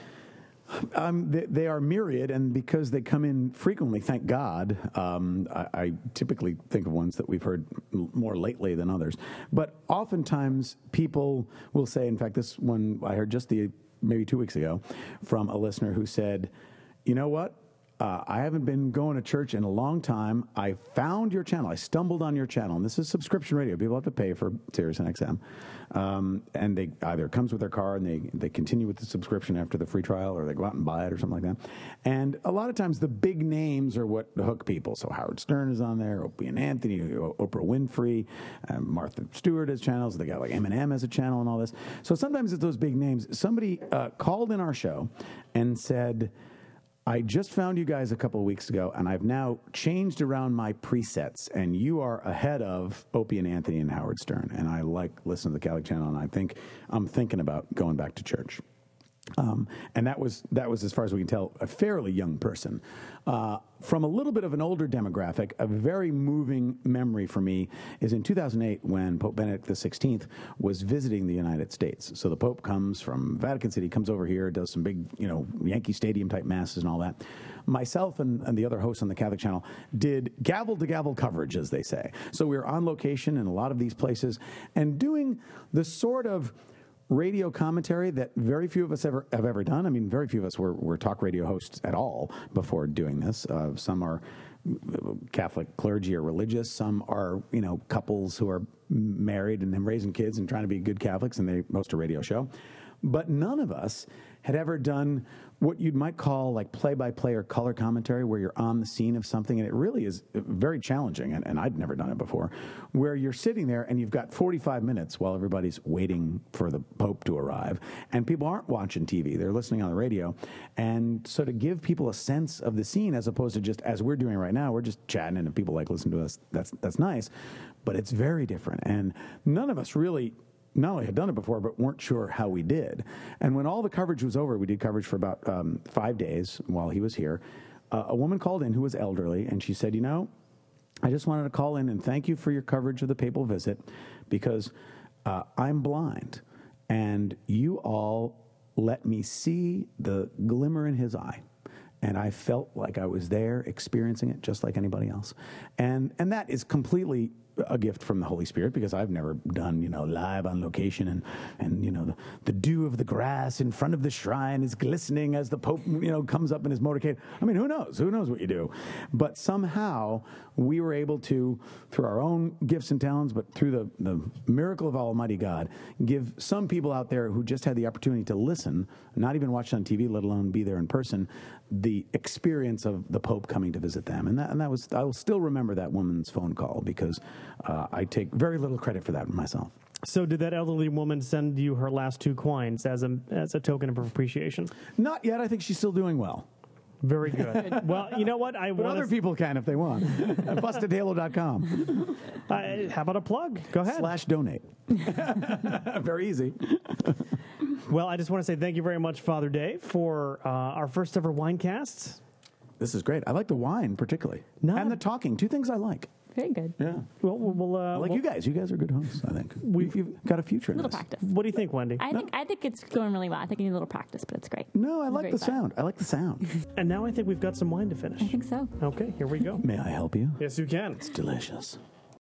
Um, they, they are myriad, and because they come in frequently, thank God, um, I, I typically think of ones that we've heard more lately than others. But oftentimes, people will say, in fact, this one I heard just the maybe two weeks ago from a listener who said, "You know what? Uh, I haven't been going to church in a long time. I found your channel. I stumbled on your channel, and this is subscription radio. People have to pay for Sirius and XM, um, and they either comes with their car and they they continue with the subscription after the free trial, or they go out and buy it or something like that. And a lot of times the big names are what hook people. So Howard Stern is on there, Opie and Anthony, Oprah Winfrey, um, Martha Stewart has channels. They got like Eminem as a channel and all this. So sometimes it's those big names. Somebody uh, called in our show and said. I just found you guys a couple of weeks ago, and I've now changed around my presets, and you are ahead of Opie and Anthony and Howard Stern. And I like listening to the Catholic Channel, and I think I'm thinking about going back to church. Um, and that was that was as far as we can tell a fairly young person. Uh, from a little bit of an older demographic a very moving memory for me is in 2008 when pope benedict xvi was visiting the united states. So the pope comes from vatican city comes over here does some big you know yankee stadium type masses and all that. Myself and, and the other hosts on the catholic channel did gavel to gavel coverage as they say. So we were on location in a lot of these places and doing the sort of radio commentary that very few of us ever have ever done. I mean, very few of us were, were talk radio hosts at all before doing this. Uh, some are Catholic clergy or religious. Some are you know couples who are married and raising kids and trying to be good Catholics, and they host a radio show. But none of us had ever done what you might call like play by play or color commentary, where you're on the scene of something. And it really is very challenging. And, and, I'd never done it before, where you're sitting there and you've got 45 minutes while everybody's waiting for the Pope to arrive. And people aren't watching TV, they're listening on the radio. And so to give people a sense of the scene, as opposed to just as we're doing right now, we're just chatting and if people like listen to us. That's, that's nice. But it's very different. And none of us really not only had done it before, but weren't sure how we did. And when all the coverage was over, we did coverage for about um, five days while he was here. Uh, a woman called in who was elderly, and she said, You know, I just wanted to call in and thank you for your coverage of the papal visit because uh, I'm blind, and you all let me see the glimmer in his eye and I felt like I was there experiencing it just like anybody else. And and that is completely a gift from the Holy Spirit because I've never done, you know, live on location and, and you know, the, the dew of the grass in front of the shrine is glistening as the Pope, you know, comes up in his motorcade. I mean, who knows? Who knows what you do? But somehow we were able to, through our own gifts and talents, but through the, the miracle of Almighty God, give some people out there who just had the opportunity to listen, not even watch on TV, let alone be there in person, the experience of the Pope coming to visit them. And that, and that was, I will still remember that woman's phone call because uh, I take very little credit for that myself. So, did that elderly woman send you her last two coins as a as a token of appreciation? Not yet. I think she's still doing well. Very good. well, you know what? I but want other people can if they want. BustedHalo.com. Uh, how about a plug? Go ahead. Slash donate. very easy. well, I just want to say thank you very much, Father Dave, for uh, our first ever wine winecast. This is great. I like the wine particularly, Not- and the talking. Two things I like. Very good. Yeah. Well, we'll, we'll, uh, like we'll- you guys. You guys are good hosts. I think we've, you've got a future in little this. practice. What do you think, Wendy? I think I think it's going really well. I think you need a little practice, but it's great. No, I It's like the fun. sound. I like the sound. and now I think we've got some wine to finish. I think so. Okay, here we go. May I help you? Yes, you can. It's delicious.